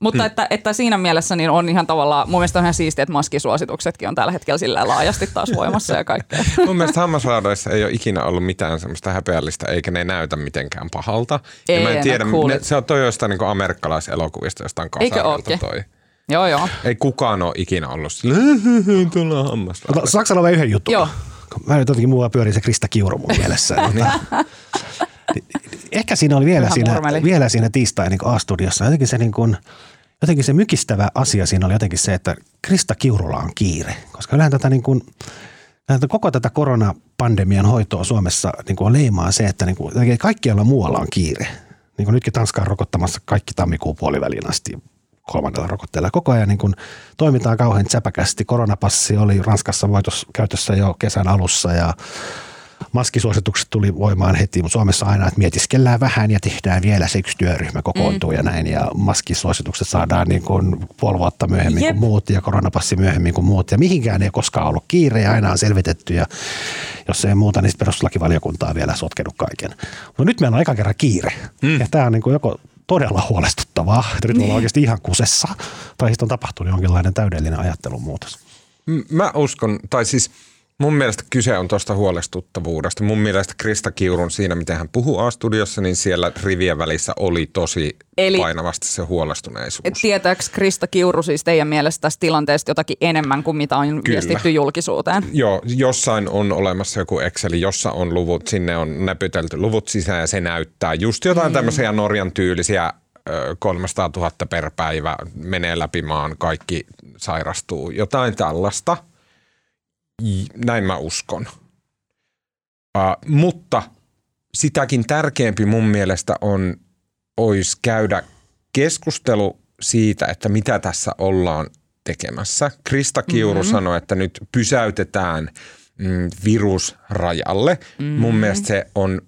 Mutta että, että siinä mielessä niin on ihan tavallaan, mun mielestä on ihan siistiä, että maskisuosituksetkin on tällä hetkellä sillä laajasti taas voimassa ja kaikkea. Mun mielestä hammasraudoissa ei ole ikinä ollut mitään semmoista häpeällistä, eikä ne näytä mitenkään pahalta. Ei, ja mä en tiedä, cool. ne, se on toi jostain niin amerikkalaiselokuvista, jostain Eikö kasarilta toi. joo, joo. Ei kukaan ole ikinä ollut silleen, tuolla on hammasraudat. Saanko sanoa yhden jutun? Joo. Mä nyt jotenkin mua pyörii se Krista Kiuru mun mielessä. Ehkä siinä oli vielä, siinä, murmeli. vielä siinä tiistai niin A-studiossa. Jotenkin se, niin kuin, jotenkin se mykistävä asia siinä oli jotenkin se, että Krista Kiurulla on kiire. Koska yleensä tätä, niin kuin, koko tätä koronapandemian hoitoa Suomessa niin kuin leimaa se, että niin kuin, kaikkialla muualla on kiire. Niin kuin nytkin Tanska on rokottamassa kaikki tammikuun puoliväliin asti kolmannella rokotteella. Koko ajan niin kuin toimitaan kauhean säpäkästi. Koronapassi oli Ranskassa voitos käytössä jo kesän alussa ja maskisuositukset tuli voimaan heti, mutta Suomessa aina, että mietiskellään vähän ja tehdään vielä se yksi työryhmä kokoontuu mm. ja näin. Ja maskisuositukset saadaan niin kuin puoli vuotta myöhemmin Jep. kuin muut ja koronapassi myöhemmin kuin muut. Ja mihinkään ei koskaan ollut kiire ja aina on selvitetty ja jos ei muuta, niin perustuslakivaliokunta on vielä sotkenut kaiken. Mutta nyt meillä on aika kerran kiire. Mm. Ja tämä on niin kuin joko todella huolestuttavaa, että nyt niin. ollaan oikeasti ihan kusessa, tai sitten on tapahtunut jonkinlainen täydellinen ajattelun muutos. Mä uskon, tai siis – Mun mielestä kyse on tuosta huolestuttavuudesta. Mun mielestä Krista Kiurun siinä, miten hän puhuu A-studiossa, niin siellä rivien välissä oli tosi Eli, painavasti se huolestuneisuus. Tietääkö Krista Kiuru siis teidän mielestä tästä tilanteesta jotakin enemmän kuin mitä on Kyllä. viestitty julkisuuteen? Joo, jossain on olemassa joku Exceli, jossa on luvut, sinne on näpytelty luvut sisään ja se näyttää just jotain mm. tämmöisiä Norjan tyylisiä 300 000 per päivä menee läpi maan, kaikki sairastuu, jotain tällaista – näin mä uskon. Uh, mutta sitäkin tärkeämpi mun mielestä on, olisi käydä keskustelu siitä, että mitä tässä ollaan tekemässä. Krista Kiuru mm-hmm. sanoi, että nyt pysäytetään mm, virus rajalle. Mm-hmm. Mun mielestä se on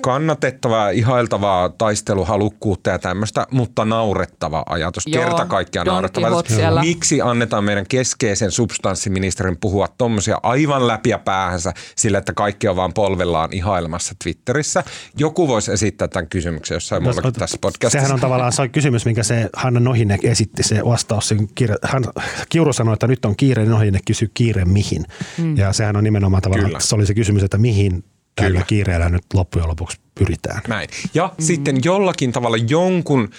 kannatettavaa, ihailtavaa taisteluhalukkuutta ja tämmöistä, mutta naurettava ajatus. Joo, Kerta kaikkiaan naurettava ajatus. Miksi annetaan meidän keskeisen substanssiministerin puhua tuommoisia aivan läpiä päähänsä sillä, että kaikki on vaan polvellaan ihailemassa Twitterissä? Joku voisi esittää tämän kysymyksen jossain no, muullakin tässä podcastissa. Sehän on tavallaan se kysymys, minkä se Hanna Nohinek esitti, se vastaus. Sen kirja, hän, Kiuru sanoi, että nyt on kiire, niin Nohinek kysyy kiire mihin. Mm. Ja sehän on nimenomaan tavallaan, Kyllä. se oli se kysymys, että mihin tällä Kyllä. kiireellä nyt loppujen lopuksi pyritään. Näin. Ja mm. sitten jollakin tavalla jonkun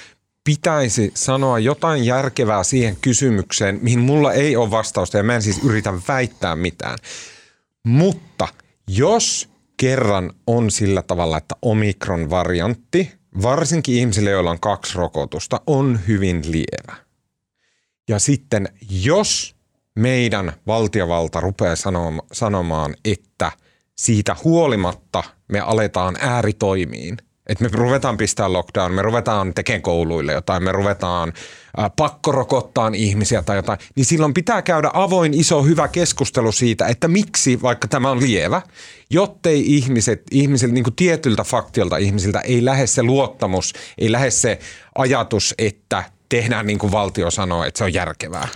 pitäisi sanoa jotain järkevää siihen kysymykseen, mihin mulla ei ole vastausta ja mä en siis yritä väittää mitään. Mutta jos kerran on sillä tavalla, että omikron-variantti, varsinkin ihmisille, joilla on kaksi rokotusta, on hyvin lievä. Ja sitten jos meidän valtiovalta rupeaa sanomaan, että – siitä huolimatta me aletaan ääritoimiin. Että me ruvetaan pistää lockdown, me ruvetaan tekemään kouluille jotain, me ruvetaan äh, pakkorokottaan ihmisiä tai jotain, niin silloin pitää käydä avoin, iso, hyvä keskustelu siitä, että miksi, vaikka tämä on lievä, jottei ihmiset, ihmisiltä, niin tietyltä faktiolta ihmisiltä ei lähde se luottamus, ei lähde se ajatus, että tehdään niin kuin valtio sanoo, että se on järkevää.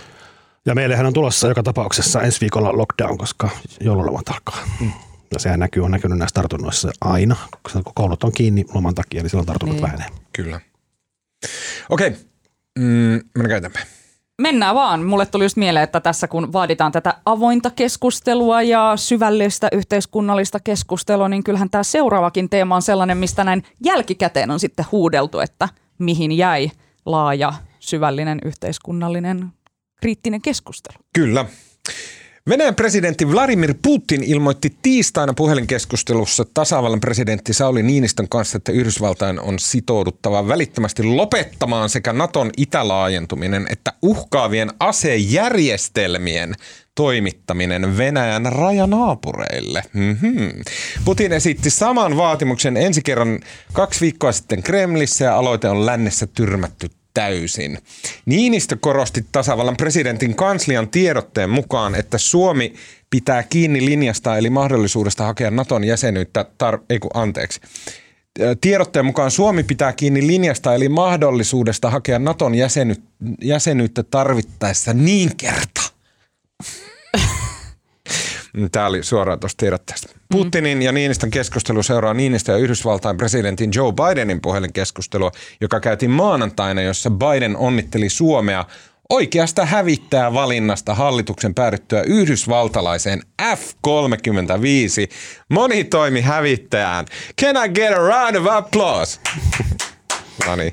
Ja meillähän on tulossa joka tapauksessa ensi viikolla lockdown, koska joululomat alkaa. Mm. Ja sehän näkyy, on näkynyt näissä tartunnoissa aina, kun koulut on kiinni loman takia, niin silloin tartunnat niin. vähenee. Kyllä. Okei, okay. mm, mennään eteenpäin. Mennään vaan. Mulle tuli just mieleen, että tässä kun vaaditaan tätä avointa keskustelua ja syvällistä yhteiskunnallista keskustelua, niin kyllähän tämä seuraavakin teema on sellainen, mistä näin jälkikäteen on sitten huudeltu, että mihin jäi laaja, syvällinen yhteiskunnallinen kriittinen keskustelu. Kyllä. Venäjän presidentti Vladimir Putin ilmoitti tiistaina puhelinkeskustelussa tasavallan presidentti Sauli Niinistön kanssa, että Yhdysvaltain on sitouduttava välittömästi lopettamaan sekä Naton itälaajentuminen että uhkaavien asejärjestelmien toimittaminen Venäjän rajanaapureille. Mm-hmm. Putin esitti saman vaatimuksen ensi kerran kaksi viikkoa sitten Kremlissä ja aloite on lännessä tyrmätty täysin. Niinistö korosti tasavallan presidentin kanslian tiedotteen mukaan, että Suomi pitää kiinni linjasta eli mahdollisuudesta hakea Naton jäsenyyttä, tar- ei kun, anteeksi. Tiedotteen mukaan Suomi pitää kiinni linjasta eli mahdollisuudesta hakea Naton jäseny- jäsenyyttä tarvittaessa niin kerta. Tämä oli suoraan tuosta tiedotteesta. Putinin ja Niinistön keskustelu seuraa Niinistä ja Yhdysvaltain presidentin Joe Bidenin puhelinkeskustelua, joka käytiin maanantaina, jossa Biden onnitteli Suomea oikeasta hävittää valinnasta hallituksen päädyttyä yhdysvaltalaiseen F-35 monitoimi hävittäjään. Can I get a round of applause? no niin.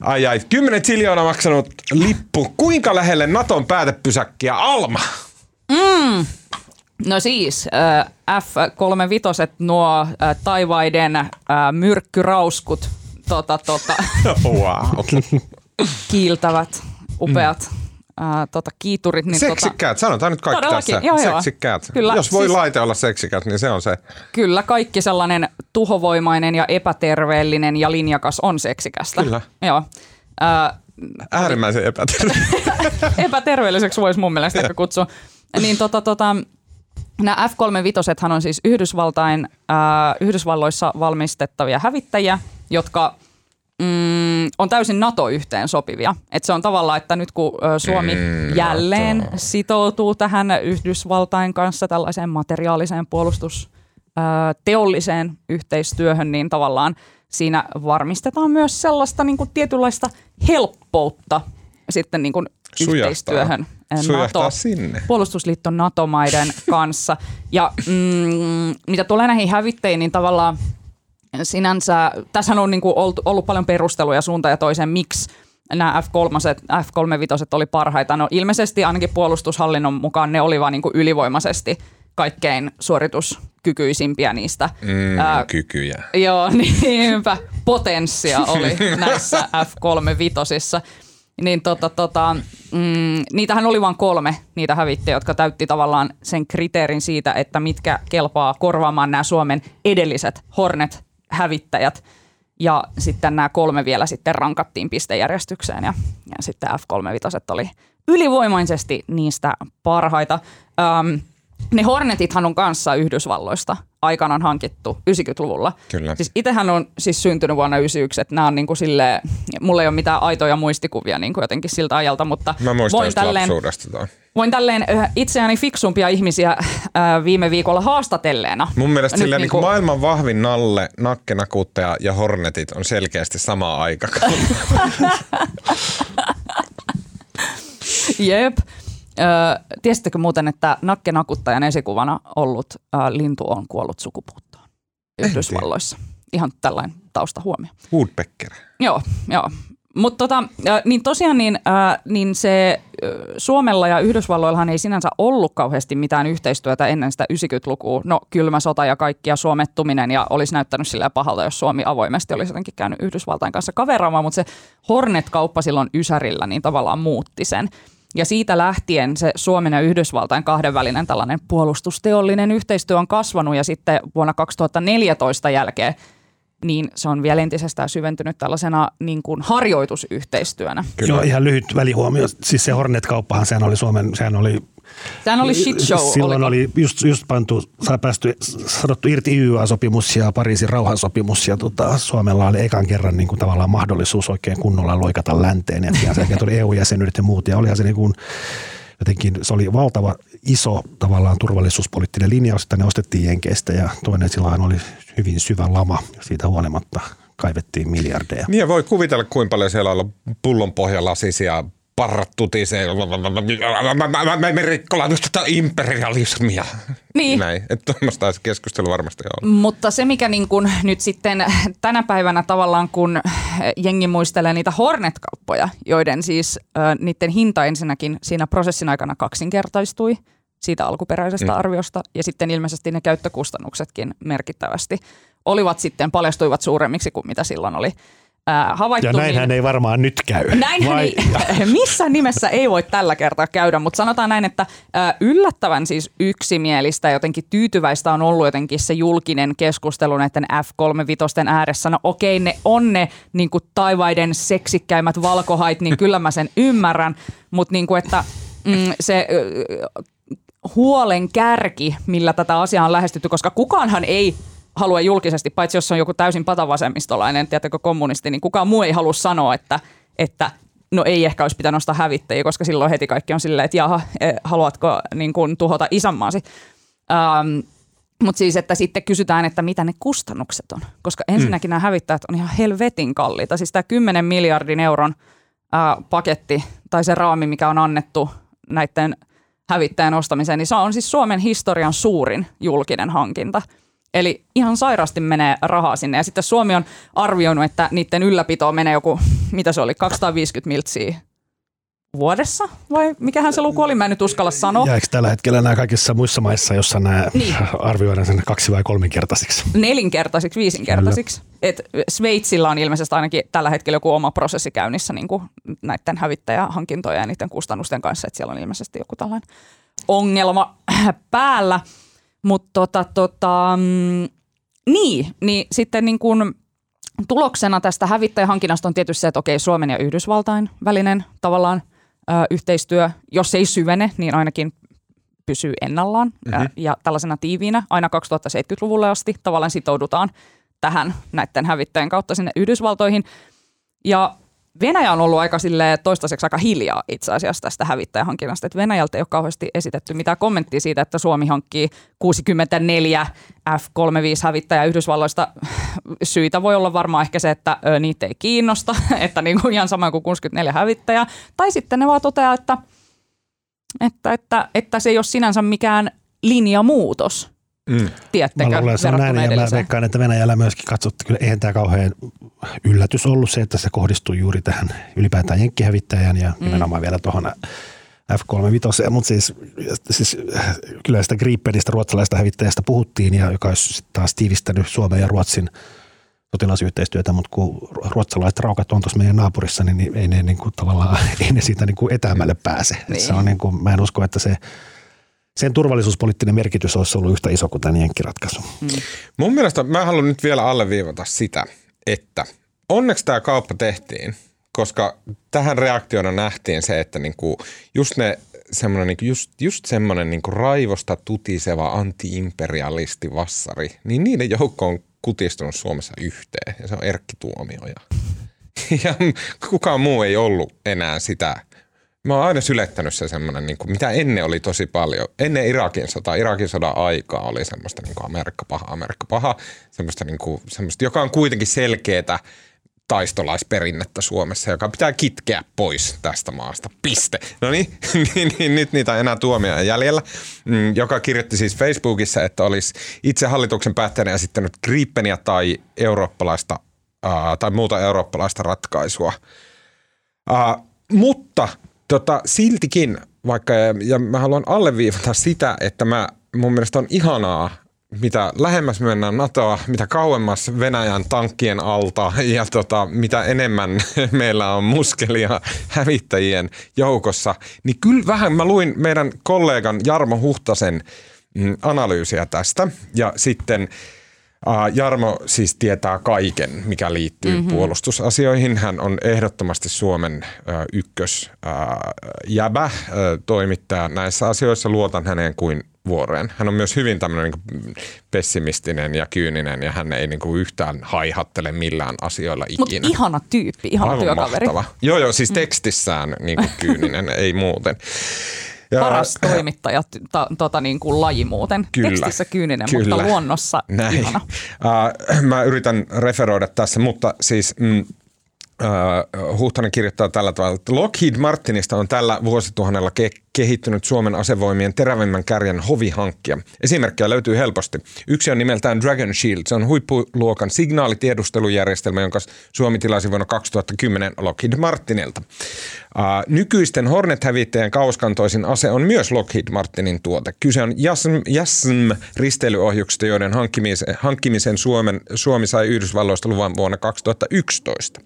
Ai ai, 10 miljoonaa maksanut lippu. Kuinka lähelle Naton päätepysäkkiä Alma? Mm. No siis F-35, nuo taivaiden myrkkyrauskut tota, tota, wow. kiiltävät, upeat mm. Tota, kiiturit. Niin tota- seksikkäät, tota, sanotaan nyt kaikki tässä. Joo, seksikkäät. Kyllä, Jos voi siis, laite olla seksikäs, niin se on se. Kyllä, kaikki sellainen tuhovoimainen ja epäterveellinen ja linjakas on seksikästä. Kyllä. Joo. Ää, Äärimmäisen epäterveellinen. epäterveelliseksi voisi mun mielestä kutsua. Niin tota, tota, nämä F-35 on siis Yhdysvaltain, äh, Yhdysvalloissa valmistettavia hävittäjiä, jotka mm, on täysin NATO-yhteen sopivia. Et se on tavallaan, että nyt kun Suomi mm, jälleen NATO. sitoutuu tähän Yhdysvaltain kanssa tällaiseen materiaaliseen puolustus teolliseen yhteistyöhön, niin tavallaan siinä varmistetaan myös sellaista niin kuin tietynlaista helppoutta sitten niin kuin yhteistyöhön NATO, sinne. puolustusliiton NATO-maiden kanssa. Ja mm, mitä tulee näihin hävittäjiin, niin tavallaan sinänsä, tässä on niin kuin ollut, paljon perusteluja suuntaan ja toiseen, miksi nämä F3, F35 oli parhaita. No ilmeisesti ainakin puolustushallinnon mukaan ne olivat niin kuin ylivoimaisesti kaikkein suorituskykyisimpiä niistä. Mm, ää, kykyjä. Joo, niinpä. Potenssia oli näissä F35. Niin tota, tota, mm, niitähän oli vain kolme niitä hävittäjiä, jotka täytti tavallaan sen kriteerin siitä, että mitkä kelpaa korvaamaan nämä Suomen edelliset Hornet-hävittäjät. Ja sitten nämä kolme vielä sitten rankattiin pistejärjestykseen ja, ja sitten F-35 oli ylivoimaisesti niistä parhaita. Öm, ne Hornetithan on kanssa Yhdysvalloista aikanaan hankittu 90-luvulla. Kyllä. Siis itsehän on siis syntynyt vuonna 91, että nämä on niin kuin silleen, mulla ei ole mitään aitoja muistikuvia niin kuin jotenkin siltä ajalta, mutta Mä voin tälleen, voin tälleen itseäni fiksumpia ihmisiä äh, viime viikolla haastatelleena. Mun mielestä silleen niin kuin niinku- maailman vahvin nalle, nakkenakuuttaja ja Hornetit on selkeästi sama aika. Jep. Öö, tiesittekö muuten, että nakkenakuttajan esikuvana ollut ö, lintu on kuollut sukupuuttoon Yhdysvalloissa? Ihan tällainen taustahuomio. Woodpecker. Joo, joo. Mutta tota, niin tosiaan niin, äh, niin se Suomella ja Yhdysvalloillahan ei sinänsä ollut kauheasti mitään yhteistyötä ennen sitä 90-lukua. No kylmä sota ja kaikkia suomettuminen ja olisi näyttänyt sillä pahalta, jos Suomi avoimesti olisi jotenkin käynyt Yhdysvaltain kanssa kaveraamaan, mutta se Hornet-kauppa silloin Ysärillä niin tavallaan muutti sen. Ja siitä lähtien se Suomen ja Yhdysvaltain kahdenvälinen tällainen puolustusteollinen yhteistyö on kasvanut ja sitten vuonna 2014 jälkeen niin se on vielä entisestään syventynyt tällaisena niin kuin harjoitusyhteistyönä. Kyllä. Joo, ihan lyhyt välihuomio. Siis se Hornet-kauppahan, sehän oli Suomen, sehän oli Sehän oli shit show. Silloin oliko? oli just, just pantu, saa päästy, sanottu irti YYA-sopimus ja Pariisin rauhansopimus ja tota, Suomella oli ekan kerran niin kuin tavallaan mahdollisuus oikein kunnolla loikata länteen ja sen tuli EU-jäsenyydet ja muut ja olihan se niin kuin, jotenkin se oli valtava iso tavallaan turvallisuuspoliittinen linjaus, että ne ostettiin Jenkeistä ja toinen silloin oli hyvin syvä lama siitä huolimatta kaivettiin miljardeja. Niin voi kuvitella, kuinka paljon siellä on pullon pohjalasisia parrat tutisee. Me rikkolaan just tätä imperialismia. Niin. Näin. Että tuommoista keskustelu varmasti on. Mutta se, mikä niin kun nyt sitten tänä päivänä tavallaan, kun jengi muistelee niitä Hornet-kauppoja, joiden siis äh, niiden hinta ensinnäkin siinä prosessin aikana kaksinkertaistui siitä alkuperäisestä mm. arviosta, ja sitten ilmeisesti ne käyttökustannuksetkin merkittävästi olivat sitten, paljastuivat suuremmiksi kuin mitä silloin oli äh, havaittu. Ja näinhän niin, ei varmaan nyt käy. Näinhän ei, missään nimessä ei voi tällä kertaa käydä, mutta sanotaan näin, että äh, yllättävän siis yksimielistä jotenkin tyytyväistä on ollut jotenkin se julkinen keskustelu näiden F-35 ääressä. No okei, ne on ne niin kuin taivaiden seksikkäimmät valkohait, niin kyllä mä sen ymmärrän, mutta niin kuin, että mm, se huolen kärki, millä tätä asiaa on lähestytty, koska kukaanhan ei halua julkisesti, paitsi jos on joku täysin patavasemmistolainen, tiedätkö kommunisti, niin kukaan muu ei halua sanoa, että, että no ei ehkä olisi pitänyt nostaa hävittäjiä, koska silloin heti kaikki on silleen, että jaha, e, haluatko niin kuin, tuhota isänmaasi. Ähm, mutta siis, että sitten kysytään, että mitä ne kustannukset on. Koska ensinnäkin mm. nämä hävittäjät on ihan helvetin kalliita. Siis tämä 10 miljardin euron ää, paketti tai se raami, mikä on annettu näiden hävittäjän ostamiseen, niin se on siis Suomen historian suurin julkinen hankinta – Eli ihan sairasti menee rahaa sinne. Ja sitten Suomi on arvioinut, että niiden ylläpito menee joku, mitä se oli, 250 miltsiä vuodessa? Vai mikähän se luku oli? Mä en nyt uskalla sanoa. Ja eikö tällä hetkellä nämä kaikissa muissa maissa, jossa nämä niin. arvioidaan sen kaksi- vai kolminkertaisiksi? Nelinkertaisiksi, viisinkertaisiksi. Et Sveitsillä on ilmeisesti ainakin tällä hetkellä joku oma prosessi käynnissä niin kuin näiden hävittäjähankintojen ja niiden kustannusten kanssa, että siellä on ilmeisesti joku tällainen ongelma päällä. Mutta tota, tota, mm, niin, niin sitten niin kun tuloksena tästä hävittäjähankinnasta on tietysti se, että okei, Suomen ja Yhdysvaltain välinen tavallaan ö, yhteistyö, jos ei syvene, niin ainakin pysyy ennallaan mm-hmm. ja tällaisena tiiviinä aina 2070-luvulle asti tavallaan sitoudutaan tähän näiden hävittäjien kautta sinne Yhdysvaltoihin. Ja Venäjä on ollut aika sille toistaiseksi aika hiljaa itse asiassa tästä hävittäjähankinnasta. Että Venäjältä ei ole kauheasti esitetty mitään kommenttia siitä, että Suomi hankkii 64 F-35 Yhdysvalloista. Syitä voi olla varmaan ehkä se, että ö, niitä ei kiinnosta, että niin kuin ihan sama kuin 64 hävittäjää. Tai sitten ne vaan toteaa, että, että, että, että se ei ole sinänsä mikään linjamuutos – Mm. Tiedättekö, mä luulen, se on näin, ja mä veikkaan, että Venäjällä myöskin katsottu, kyllä eihän tämä kauhean yllätys ollut se, että se kohdistuu juuri tähän ylipäätään jenkkihävittäjään ja mm. nimenomaan vielä tuohon F-35, mutta siis, siis kyllä sitä Gripenistä ruotsalaista hävittäjästä puhuttiin, ja joka olisi taas tiivistänyt Suomen ja Ruotsin sotilasyhteistyötä, mutta kun ruotsalaiset raukat on tuossa meidän naapurissa, niin ei ne niin kuin, tavallaan ei ne siitä niin kuin etäämälle pääse. Niin. Se on niin kuin, mä en usko, että se sen turvallisuuspoliittinen merkitys olisi ollut yhtä iso kuin tämä jenkkiratkaisu. Mm. Mun mielestä mä haluan nyt vielä alleviivata sitä, että onneksi tämä kauppa tehtiin, koska tähän reaktiona nähtiin se, että niinku just ne semmoinen niinku just, just semmoinen niinku raivosta tutiseva anti-imperialisti vassari, niin niiden joukko on kutistunut Suomessa yhteen ja se on Erkki Tuomioja. Ja kukaan muu ei ollut enää sitä Mä oon aina sylettänyt se semmoinen, niin mitä ennen oli tosi paljon. Ennen Irakin sotaa, Irakin sodan aikaa oli semmoista niin kuin Amerikka paha, Amerikka paha. Semmoista, niin kuin, semmoista, joka on kuitenkin selkeätä taistolaisperinnettä Suomessa, joka pitää kitkeä pois tästä maasta. Piste. No niin, niin, niin nyt niitä on enää tuomia jäljellä, mm, joka kirjoitti siis Facebookissa, että olisi itse hallituksen päättäjänä esittänyt Gripenia tai eurooppalaista tai muuta eurooppalaista ratkaisua. Mutta tota, siltikin, vaikka, ja mä haluan alleviivata sitä, että mä, mun mielestä on ihanaa, mitä lähemmäs mennään NATOa, mitä kauemmas Venäjän tankkien alta ja tota, mitä enemmän meillä on muskelia hävittäjien joukossa, niin kyllä vähän mä luin meidän kollegan Jarmo Huhtasen mm, analyysiä tästä. Ja sitten – Jarmo siis tietää kaiken, mikä liittyy mm-hmm. puolustusasioihin. Hän on ehdottomasti Suomen ykkös jäbä, uh, toimittaja näissä asioissa. Luotan häneen kuin vuoreen. Hän on myös hyvin tämmöinen niin pessimistinen ja kyyninen ja hän ei niin kuin yhtään haihattele millään asioilla ikinä. Mutta ihana tyyppi, ihana Aivan työkaveri. Mahtava. Joo, joo, siis mm. tekstissään niin kuin kyyninen, ei muuten. Ja, Paras toimittaja, ta, tota niin kuin laji muuten. Kyllä, Tekstissä kyyninen, kyllä. mutta luonnossa Näin. ihana. Uh, mä yritän referoida tässä, mutta siis... Mm, Uh, Huhtanen kirjoittaa tällä tavalla, että Lockheed Martinista on tällä vuosituhannella ke- kehittynyt Suomen asevoimien terävimmän kärjen hovihankkia. Esimerkkejä löytyy helposti. Yksi on nimeltään Dragon Shield. Se on huippuluokan signaalitiedustelujärjestelmä, jonka Suomi tilasi vuonna 2010 Lockheed Martinilta. Nykyisten Hornet-hävittäjän kauskantoisin ase on myös Lockheed Martinin tuote. Kyse on JASM, JASM risteilyohjuksista, joiden hankkimisen, hankkimisen Suomen, Suomi sai Yhdysvalloista luvan vuonna 2011.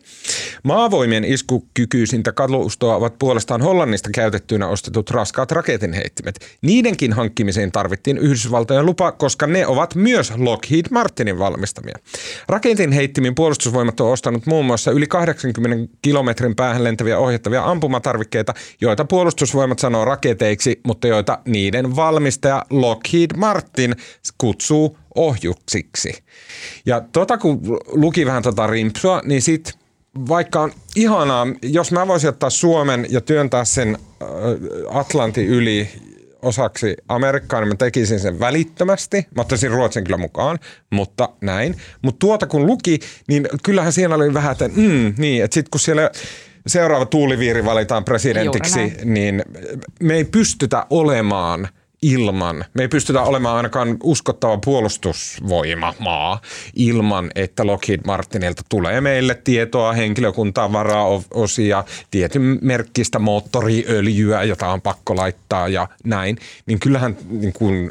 Maavoimien iskukykyisintä kalustoa ovat puolestaan Hollannista käytettyinä ostetut raskaat raketinheittimet. Niidenkin hankkimiseen tarvittiin Yhdysvaltojen lupa, koska ne ovat myös Lockheed Martinin valmistamia. Raketinheittimin puolustusvoimat on ostanut muun muassa yli 80 kilometrin päähän lentäviä ohjattavia ampumatarvikkeita, joita puolustusvoimat sanoo raketeiksi, mutta joita niiden valmistaja Lockheed Martin kutsuu ohjuksiksi. Ja tota kun luki vähän tota rimpsua, niin sit vaikka on ihanaa, jos mä voisin ottaa Suomen ja työntää sen Atlantin yli osaksi Amerikkaa, niin mä tekisin sen välittömästi. Mä ottaisin Ruotsin kyllä mukaan, mutta näin. Mutta tuota kun luki, niin kyllähän siellä oli vähän, että mm, niin, että sitten kun siellä seuraava tuuliviiri valitaan presidentiksi, niin me ei pystytä olemaan ilman, me ei pystytä olemaan ainakaan uskottava puolustusvoima maa ilman, että Lockheed Martinilta tulee meille tietoa, henkilökuntaa, varaosia, tietyn merkkistä moottoriöljyä, jota on pakko laittaa ja näin. Niin kyllähän niin kun,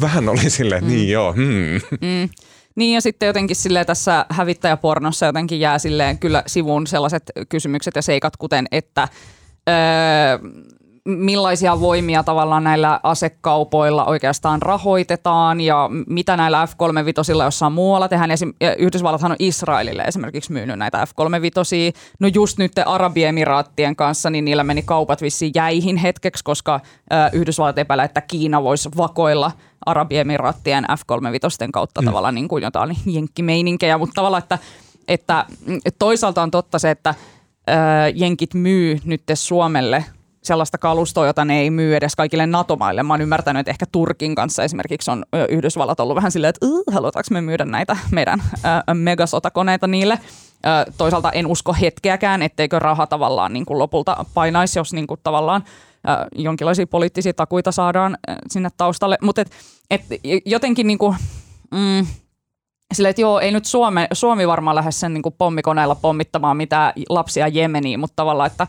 vähän oli silleen, mm. niin joo, hmm. Mm. Niin ja sitten jotenkin sille tässä hävittäjäpornossa jotenkin jää silleen kyllä sivuun sellaiset kysymykset ja seikat, kuten että öö, millaisia voimia tavallaan näillä asekaupoilla oikeastaan rahoitetaan ja mitä näillä F-35 jossain muualla tehdään. Esim. Yhdysvallathan on Israelille esimerkiksi myynyt näitä F-35. No just nyt Arabiemiraattien kanssa, niin niillä meni kaupat vissiin jäihin hetkeksi, koska Yhdysvallat epäilee, että Kiina voisi vakoilla Arabiemiraattien F-35 kautta mm. tavallaan niin kuin jotain jenkkimeininkeja, mutta tavallaan, että, että toisaalta on totta se, että jenkit myy nyt Suomelle sellaista kalustoa, jota ne ei myy edes kaikille NATO-maille. Mä oon ymmärtänyt, että ehkä Turkin kanssa esimerkiksi on Yhdysvallat ollut vähän silleen, että halutaanko me myydä näitä meidän megasotakoneita niille. Äh, toisaalta en usko hetkeäkään, etteikö raha tavallaan niin kuin lopulta painaisi, jos niin kuin tavallaan jonkinlaisia poliittisia takuita saadaan sinne taustalle. Mutta et, et jotenkin niin kuin, mm, Sille, että joo, ei nyt Suome, Suomi varmaan lähde sen niin kuin pommikoneella pommittamaan mitään lapsia Jemeniin, mutta tavallaan, että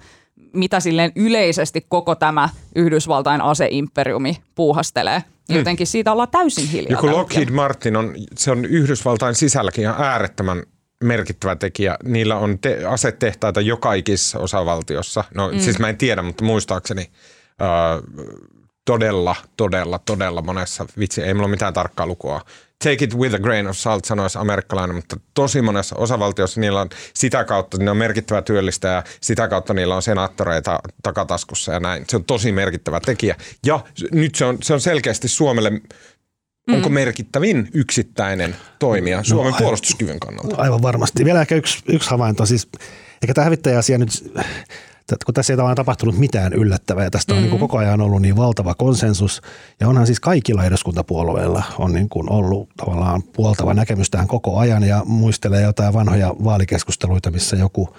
mitä silleen yleisesti koko tämä Yhdysvaltain aseimperiumi puuhastelee. Hmm. Jotenkin siitä ollaan täysin hiljaa. Joku Lockheed Martin on, se on Yhdysvaltain sisälläkin ihan äärettömän merkittävä tekijä. Niillä on te- asetehtaita joka ikisessä osavaltiossa. No mm. siis mä en tiedä, mutta muistaakseni äh, todella, todella, todella monessa, vitsi ei mulla ole mitään tarkkaa lukua, take it with a grain of salt, sanoisi amerikkalainen, mutta tosi monessa osavaltiossa niillä on sitä kautta, ne on merkittävä työllistä ja sitä kautta niillä on senaattoreita takataskussa ja näin. Se on tosi merkittävä tekijä. Ja nyt se on, se on selkeästi Suomelle Onko mm. merkittävin yksittäinen toimija no, Suomen aivan, puolustuskyvyn kannalta? Aivan varmasti. Vielä ehkä yksi, yksi havainto. Siis, eikä tämä hävittäjä-asia nyt kun tässä ei tavallaan tapahtunut mitään yllättävää ja tästä on mm-hmm. niin koko ajan ollut niin valtava konsensus ja onhan siis kaikilla eduskuntapuolueilla on niin kuin ollut tavallaan puoltava näkemys tähän koko ajan ja muistelee jotain vanhoja vaalikeskusteluita, missä joku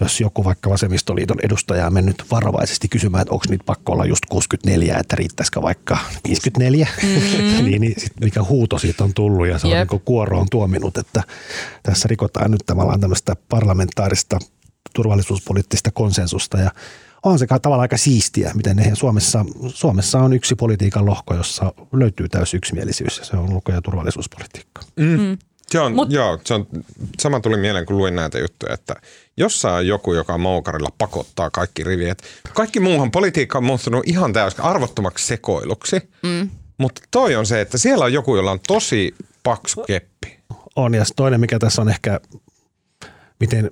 jos joku vaikka vasemmistoliiton edustaja on mennyt varovaisesti kysymään, että onko nyt pakko olla just 64, että riittäisikö vaikka 54, mm-hmm. niin, niin sit mikä huuto siitä on tullut ja se yep. on niin kuoro on tuominut, että tässä rikotaan nyt tavallaan tämmöistä parlamentaarista turvallisuuspoliittista konsensusta ja on se tavallaan aika siistiä, miten ne Suomessa, Suomessa on yksi politiikan lohko, jossa löytyy täysi yksimielisyys ja se on ulko- ja turvallisuuspolitiikka. Mm. Mm. Se on, Mut, joo, se on, sama tuli mieleen, kun luin näitä juttuja, että jossain on joku, joka moukarilla pakottaa kaikki rivit. Kaikki muuhan politiikka on muuttunut ihan täysin arvottomaksi sekoiluksi, mm. mutta toi on se, että siellä on joku, jolla on tosi paksu keppi. On ja toinen, mikä tässä on ehkä miten,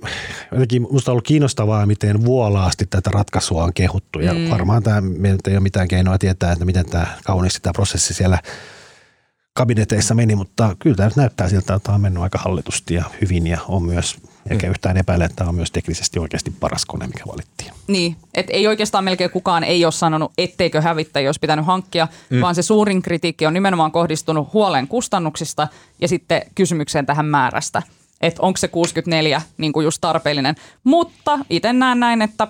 jotenkin musta on ollut kiinnostavaa, miten vuolaasti tätä ratkaisua on kehuttu. Ja mm. varmaan tämä, ei ole mitään keinoa tietää, että miten tämä kauniisti tämä prosessi siellä kabineteissa meni, mutta kyllä tämä nyt näyttää siltä, että tämä on mennyt aika hallitusti ja hyvin ja on myös, eikä mm. yhtään epäile, että tämä on myös teknisesti oikeasti paras kone, mikä valittiin. Niin, että ei oikeastaan melkein kukaan ei ole sanonut, etteikö hävittäjä olisi pitänyt hankkia, mm. vaan se suurin kritiikki on nimenomaan kohdistunut huoleen kustannuksista ja sitten kysymykseen tähän määrästä – että onko se 64 niin kuin just tarpeellinen. Mutta itse näen näin, että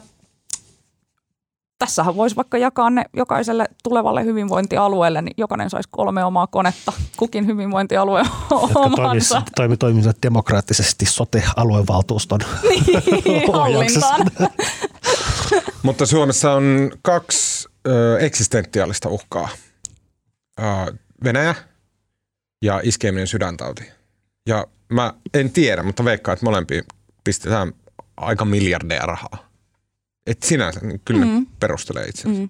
tässähän voisi vaikka jakaa ne jokaiselle tulevalle hyvinvointialueelle, niin jokainen saisi kolme omaa konetta, kukin hyvinvointialue omansa. Toimi, toimisivat demokraattisesti sote-aluevaltuuston niin. Mutta Suomessa on kaksi ö, eksistentiaalista uhkaa. Ö, Venäjä ja iskeminen sydäntauti. Ja mä en tiedä, mutta veikkaan, että molempiin pistetään aika miljardeja rahaa. Et sinänsä niin kyllä mm. ne perustelee itse mm.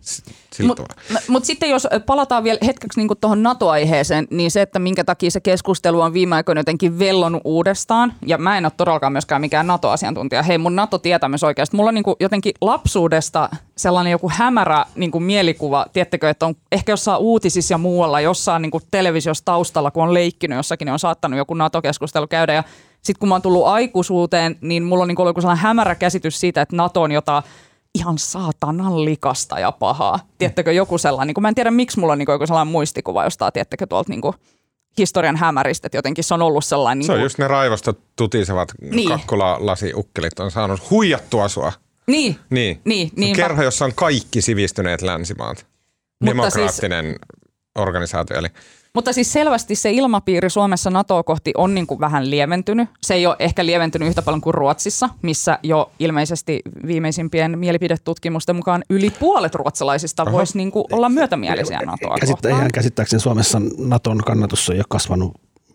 Mutta mut sitten jos palataan vielä hetkeksi niin tuohon NATO-aiheeseen, niin se, että minkä takia se keskustelu on viime aikoina jotenkin vellonut uudestaan, ja mä en ole todellakaan myöskään mikään NATO-asiantuntija. Hei, mun NATO-tietämys oikeasti. Mulla on niin jotenkin lapsuudesta sellainen joku hämärä niin kuin mielikuva, tiettekö, että on ehkä jossain uutisissa ja muualla, jossain niin kuin televisiossa taustalla, kun on leikkinyt jossakin, niin on saattanut joku NATO-keskustelu käydä, ja sitten kun mä oon tullut aikuisuuteen, niin mulla on niin ollut joku sellainen hämärä käsitys siitä, että NATO on jotain ihan saatanan likasta ja pahaa. Tiedättekö joku sellainen, niin kuin, mä en tiedä miksi mulla on niin joku sellainen muistikuva jostain, tiedättekö tuolta niin kuin, historian hämäristä, että jotenkin se on ollut sellainen... Niin kuin... Se on just ne raivosta tutisevat niin. kakkola-lasiukkelit on saanut huijattua sua. Niin. Niin. niin, niin Kerho, jossa on kaikki sivistyneet länsimaat. Mutta siis- Demokraattinen siis, organisaatio. Eli mutta siis selvästi se ilmapiiri Suomessa NATOa kohti on niin kuin vähän lieventynyt. Se ei ole ehkä lieventynyt yhtä paljon kuin Ruotsissa, missä jo ilmeisesti viimeisimpien mielipidetutkimusten mukaan yli puolet ruotsalaisista voisi niin kuin olla myötämielisiä NATOa Käsittä, kohtaan. Ihan käsittääkseni Suomessa NATOn kannatus ei ole kasvanut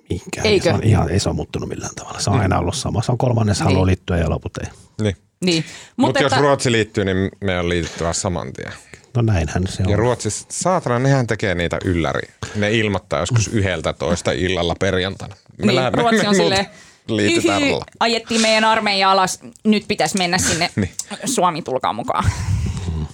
mihinkään. Eikö? Se on ihan, ei se ole muuttunut millään tavalla. Se on mm. aina ollut sama. Se on kolmannes niin. haluaa liittyä ja loput ei. Niin. Niin. Mutta Mut että... jos Ruotsi liittyy, niin me on liityttävä saman tien. No näinhän se on. Ja Ruotsissa, saatana, nehän tekee niitä ylläri. Ne ilmoittaa joskus yhdeltä toista illalla perjantaina. Me Niin, lähdemme- Ruotsi on silleen, liitetään "Yhy, rulla. ajettiin meidän armeija alas, nyt pitäisi mennä sinne, Niin. Suomi tulkaa mukaan.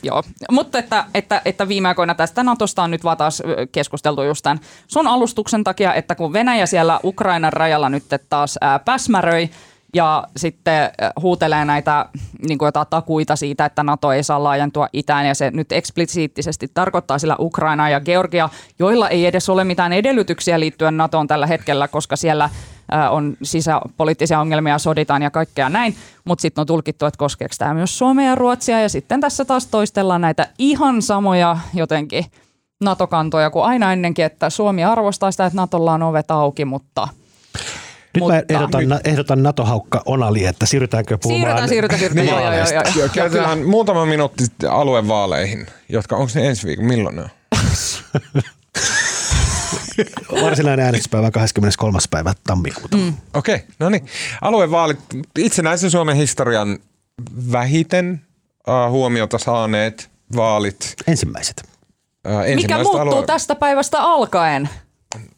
Joo, mutta että, että, että viime aikoina tästä Natosta on nyt vaan taas keskusteltu just tämän sun alustuksen takia, että kun Venäjä siellä Ukrainan rajalla nyt taas ää, päsmäröi ja sitten ä, huutelee näitä niin kuin jotain takuita siitä, että NATO ei saa laajentua itään. Ja se nyt eksplisiittisesti tarkoittaa sillä Ukraina ja Georgia, joilla ei edes ole mitään edellytyksiä liittyen NATOon tällä hetkellä, koska siellä ää, on sisäpoliittisia ongelmia, soditaan ja kaikkea näin, mutta sitten on tulkittu, että koskeeko tämä myös Suomea ja Ruotsia. Ja sitten tässä taas toistellaan näitä ihan samoja jotenkin NATO-kantoja kuin aina ennenkin, että Suomi arvostaa sitä, että NATOlla on ovet auki, mutta Nyt mä Mutta- ehdotan, ehdotan NATO-haukka Onali, että siirrytäänkö puhumaan siirrytään, siirrytään, siirrytään. Joo, joo, joo, joo, joo. Käytetään muutama minuutti aluevaaleihin, jotka onko ne ensi viikon, milloin ne on? Varsinainen äänestyspäivä 23. päivä tammikuuta. Mm. Okei, okay, no niin. Aluevaalit, itsenäisen Suomen historian vähiten uh, huomiota saaneet vaalit. Ensimmäiset. Uh, Mikä muuttuu tästä päivästä alkaen?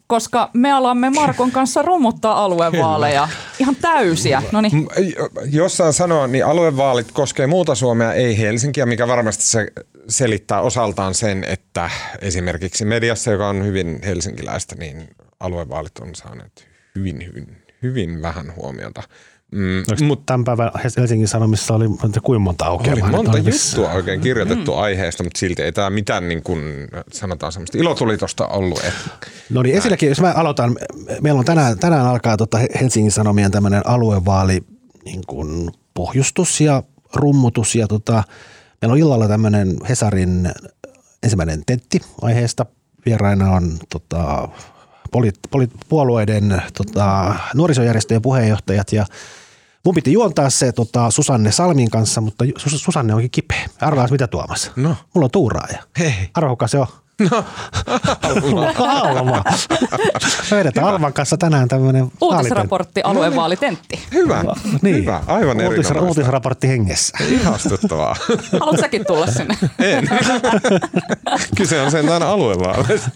Koska me alamme Markon kanssa rummuttaa aluevaaleja. Ihan täysiä. No niin. M- Jos saan sanoa, niin aluevaalit koskee muuta Suomea, ei Helsinkiä, mikä varmasti se selittää osaltaan sen, että esimerkiksi mediassa, joka on hyvin helsinkiläistä, niin aluevaalit on saaneet hyvin, hyvin, hyvin vähän huomiota. Mm, Mutta tämän päivän Helsingin Sanomissa oli kuinka monta aukeaa. oli monta juttua oikein kirjoitettu mm. aiheesta, mutta silti ei tämä mitään niin kuin, sanotaan semmoista ilotulitosta ollut. Että No niin, ensinnäkin, jos mä aloitan, meillä on tänään, tänään alkaa tota Helsingin Sanomien tämmöinen aluevaali niin kuin pohjustus ja rummutus ja tota, meillä on illalla tämmöinen Hesarin ensimmäinen tentti aiheesta. Vieraina on tota, poli, poli, puolueiden tota, nuorisojärjestöjen puheenjohtajat ja mun piti juontaa se tota, Susanne Salmin kanssa, mutta Sus- Susanne onkin kipeä. Arvaas mitä Tuomas? No. Mulla on tuuraaja. Hei. Arvaa, kuka se on? No, Alma. Me vedetään Alman kanssa tänään tämmöinen Uutisraportti aluevaalitentti. hyvä, Niin. hyvä, aivan erinomaista. Uutisraportti hengessä. Ihastuttavaa. Haluatko säkin tulla sinne? En. Kyse on sentään aluevaaleista.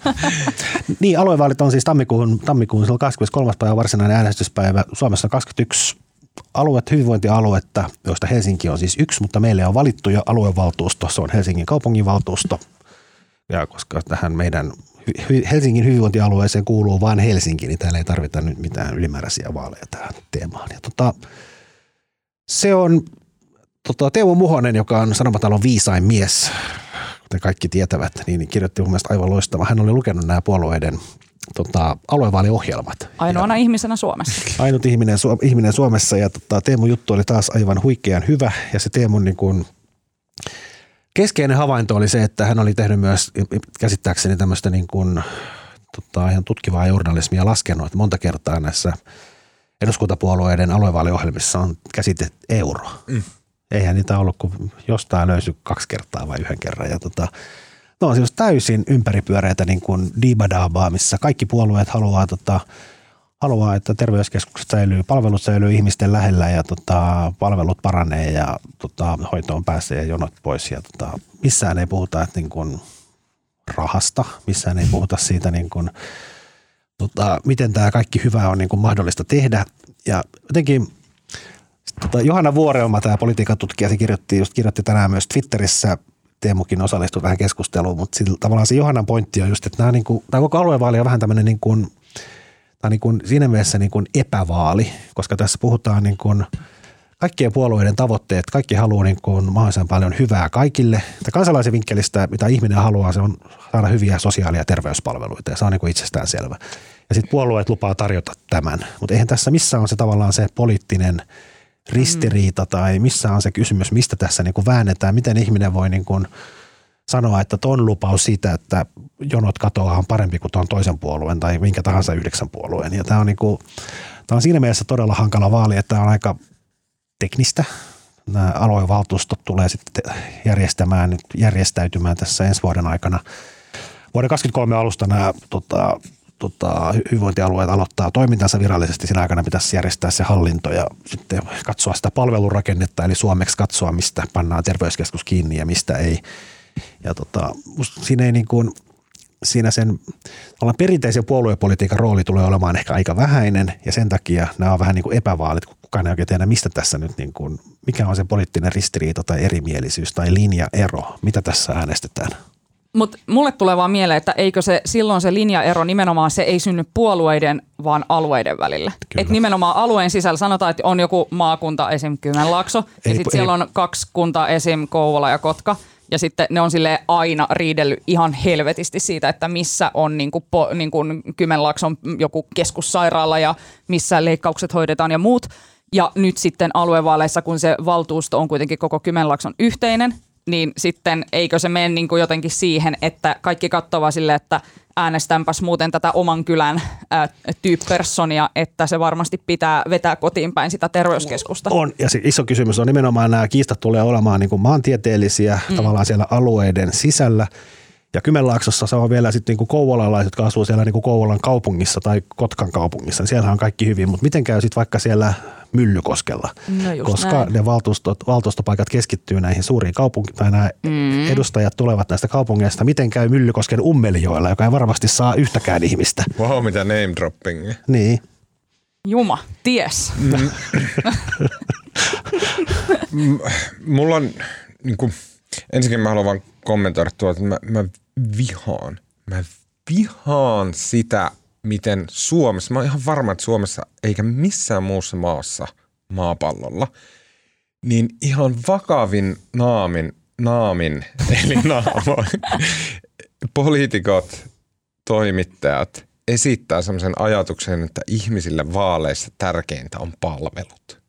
Niin, aluevaalit on siis tammikuun, tammikuun silloin 23. päivä varsinainen äänestyspäivä. Suomessa on 21 aluetta, hyvinvointialuetta, joista Helsinki on siis yksi, mutta meille on valittu jo aluevaltuusto. Se on Helsingin kaupunginvaltuusto. Ja koska tähän meidän Helsingin hyvinvointialueeseen kuuluu vain Helsinki, niin täällä ei tarvita nyt mitään ylimääräisiä vaaleja tähän teemaan. Ja tota, se on tota, Teemu Muhonen, joka on Sanomatalon viisain mies, kuten kaikki tietävät, niin kirjoitti mun mielestä aivan loistava. Hän oli lukenut nämä puolueiden tota, aluevaaliohjelmat. Ainoana ihmisenä Suomessa. Ainut ihminen, Suom- ihminen Suomessa ja tota, Teemun juttu oli taas aivan huikean hyvä ja se Teemun niin kuin, keskeinen havainto oli se, että hän oli tehnyt myös käsittääkseni tämmöistä niin kuin, tota, ihan tutkivaa journalismia laskenut, että monta kertaa näissä eduskuntapuolueiden aluevaaliohjelmissa on käsite euro. Mm. Eihän niitä ollut kuin jostain löysy kaksi kertaa vai yhden kerran. Ja tota, no on siis täysin ympäripyöreitä niin kuin diibadaabaa, missä kaikki puolueet haluaa, tota, haluaa, että terveyskeskukset säilyy, palvelut säilyy ihmisten lähellä ja tota, palvelut paranee ja tota, hoitoon pääsee ja jonot pois. Ja tota, missään ei puhuta että niin kuin rahasta, missään ei puhuta siitä, niin kuin, tota, miten tämä kaikki hyvä on niin kuin mahdollista tehdä. Ja jotenkin Tota, Johanna Vuoreoma, tämä politiikan tutkija, se kirjoitti, just kirjoitti tänään myös Twitterissä, Teemukin osallistui tähän keskusteluun, mutta sillä, tavallaan se Johannan pointti on just, että nämä, niin kuin, tämä koko aluevaali on vähän tämmöinen niin kuin, tämä on niin kuin, siinä mielessä niin kuin epävaali, koska tässä puhutaan niin kuin, kaikkien puolueiden tavoitteet, kaikki haluaa niin kuin mahdollisimman paljon hyvää kaikille. Että kansalaisen vinkkelistä, mitä ihminen haluaa, se on saada hyviä sosiaali- ja terveyspalveluita ja se on niin kuin itsestään selvä. Ja sitten puolueet lupaa tarjota tämän, mutta eihän tässä missä on se tavallaan se poliittinen ristiriita tai missä on se kysymys, mistä tässä niin kuin väännetään, miten ihminen voi niin kuin sanoa, että ton lupaus siitä, että jonot katoaa on parempi kuin tuon toisen puolueen tai minkä tahansa yhdeksän puolueen. Ja tämä on, niin kuin, tämä on siinä mielessä todella hankala vaali, että tämä on aika teknistä. Nämä aluevaltuustot tulee sitten järjestämään, järjestäytymään tässä ensi vuoden aikana. Vuoden 2023 alusta nämä tota, tota, hyvinvointialueet aloittaa toimintansa virallisesti. Siinä aikana pitäisi järjestää se hallinto ja sitten katsoa sitä palvelurakennetta, eli suomeksi katsoa, mistä pannaan terveyskeskus kiinni ja mistä ei. Ja tota, siinä ei niin kuin, siinä sen perinteisen puoluepolitiikan rooli tulee olemaan ehkä aika vähäinen ja sen takia nämä on vähän niin kuin epävaalit, kun kukaan ei oikein tiedä, mistä tässä nyt, niin kuin, mikä on se poliittinen ristiriita tai erimielisyys tai linjaero, mitä tässä äänestetään. Mutta mulle tulee vaan mieleen, että eikö se silloin se linjaero nimenomaan se ei synny puolueiden, vaan alueiden välillä. Et nimenomaan alueen sisällä sanotaan, että on joku maakunta, esim. Kymenlaakso, ei, ja sitten siellä on kaksi kuntaa, esim. Kouvola ja Kotka – ja sitten ne on sille aina riidellyt ihan helvetisti siitä, että missä on niin kuin po, niin kuin Kymenlaakson joku keskussairaala ja missä leikkaukset hoidetaan ja muut. Ja nyt sitten aluevaaleissa, kun se valtuusto on kuitenkin koko Kymenlaakson yhteinen, niin sitten eikö se mene niin kuin jotenkin siihen, että kaikki katsovat sille, että äänestänpäs muuten tätä oman kylän tyyppersonia, että se varmasti pitää vetää kotiin päin sitä terveyskeskusta. On, ja se iso kysymys on nimenomaan nämä kiistat tulee olemaan niin kuin maantieteellisiä mm. tavallaan siellä alueiden sisällä. Ja Kymenlaaksossa se on vielä sitten niin kouvolalaiset, jotka asuu siellä niin kuin Kouvolan kaupungissa tai Kotkan kaupungissa. Siellä on kaikki hyvin, mutta miten käy sitten vaikka siellä Myllykoskella, no koska näin. ne valtuustot, valtuustopaikat keskittyy näihin suuriin kaupunkiin, tai nämä mm. edustajat tulevat näistä kaupungeista. Miten käy Myllykosken Ummelijoella, joka ei varmasti saa yhtäkään ihmistä? Wow, mitä name dropping. Niin. Juma, ties. Mm. Mulla on, niin kuin, ensinnäkin mä haluan vaan kommentoida tuota, että mä, mä vihaan, mä vihaan sitä miten Suomessa, mä oon ihan varma, että Suomessa eikä missään muussa maassa maapallolla, niin ihan vakavin naamin, naamin eli naamoin, poliitikot, toimittajat esittää sellaisen ajatuksen, että ihmisille vaaleissa tärkeintä on palvelut.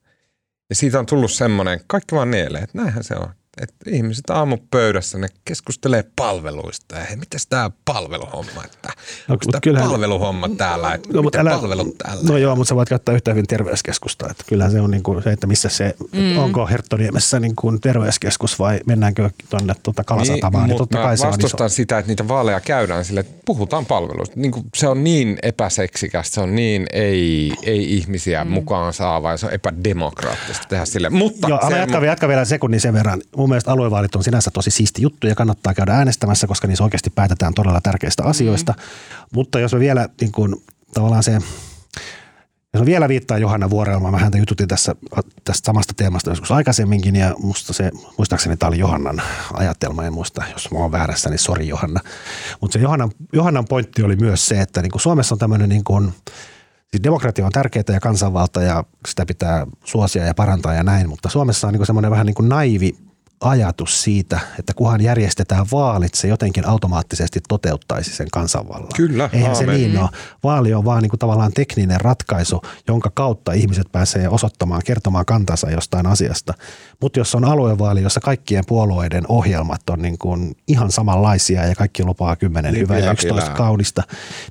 Ja siitä on tullut semmoinen, kaikki vaan nielee, että näinhän se on että ihmiset aamupöydässä ne keskustelee palveluista. Ja hei, mitäs tämä palveluhomma, että no, onko tämä kyllähän, palveluhomma täällä, että no, mitä älä, palvelut täällä? No joo, mutta sä voit käyttää yhtä hyvin terveyskeskusta. Että kyllähän se on niin kuin se, että missä se, mm. onko Herttoniemessä niin kuin terveyskeskus vai mennäänkö tuonne tuota Kalasatamaan. Niin, niin totta kai se vastustan on iso. sitä, että niitä vaaleja käydään sille, että puhutaan palveluista. Niin kuin se on niin epäseksikästä, se on niin ei, ei ihmisiä mm. mukaan saava ja se on epädemokraattista tehdä sille. Mutta joo, se, jatka, jatka vielä sekunnin sen verran mun mielestä aluevaalit on sinänsä tosi siisti juttu ja kannattaa käydä äänestämässä, koska niissä oikeasti päätetään todella tärkeistä mm-hmm. asioista. Mutta jos me vielä niin kuin, tavallaan se jos mä vielä viittaa Johanna Vuorelmaan, mä häntä jututin tässä, tästä samasta teemasta joskus aikaisemminkin ja musta se, muistaakseni tämä oli Johannan ajatelma, en muista, jos mä oon väärässä, niin sori Johanna. Mutta se Johannan, Johannan pointti oli myös se, että niin kuin Suomessa on tämmöinen niin kuin, Siis demokratia on tärkeää ja kansanvalta ja sitä pitää suosia ja parantaa ja näin, mutta Suomessa on niin semmoinen vähän niin kuin naivi ajatus siitä, että kunhan järjestetään vaalit, se jotenkin automaattisesti toteuttaisi sen kansanvallan. Kyllä, Eihän aamen. se niin ole. Vaali on vaan niin kuin tavallaan tekninen ratkaisu, jonka kautta ihmiset pääsee osoittamaan, kertomaan kantansa jostain asiasta. Mutta jos on aluevaali, jossa kaikkien puolueiden ohjelmat on niin kuin ihan samanlaisia ja kaikki lupaa kymmenen niin, hyvää ja yksitoista kaunista,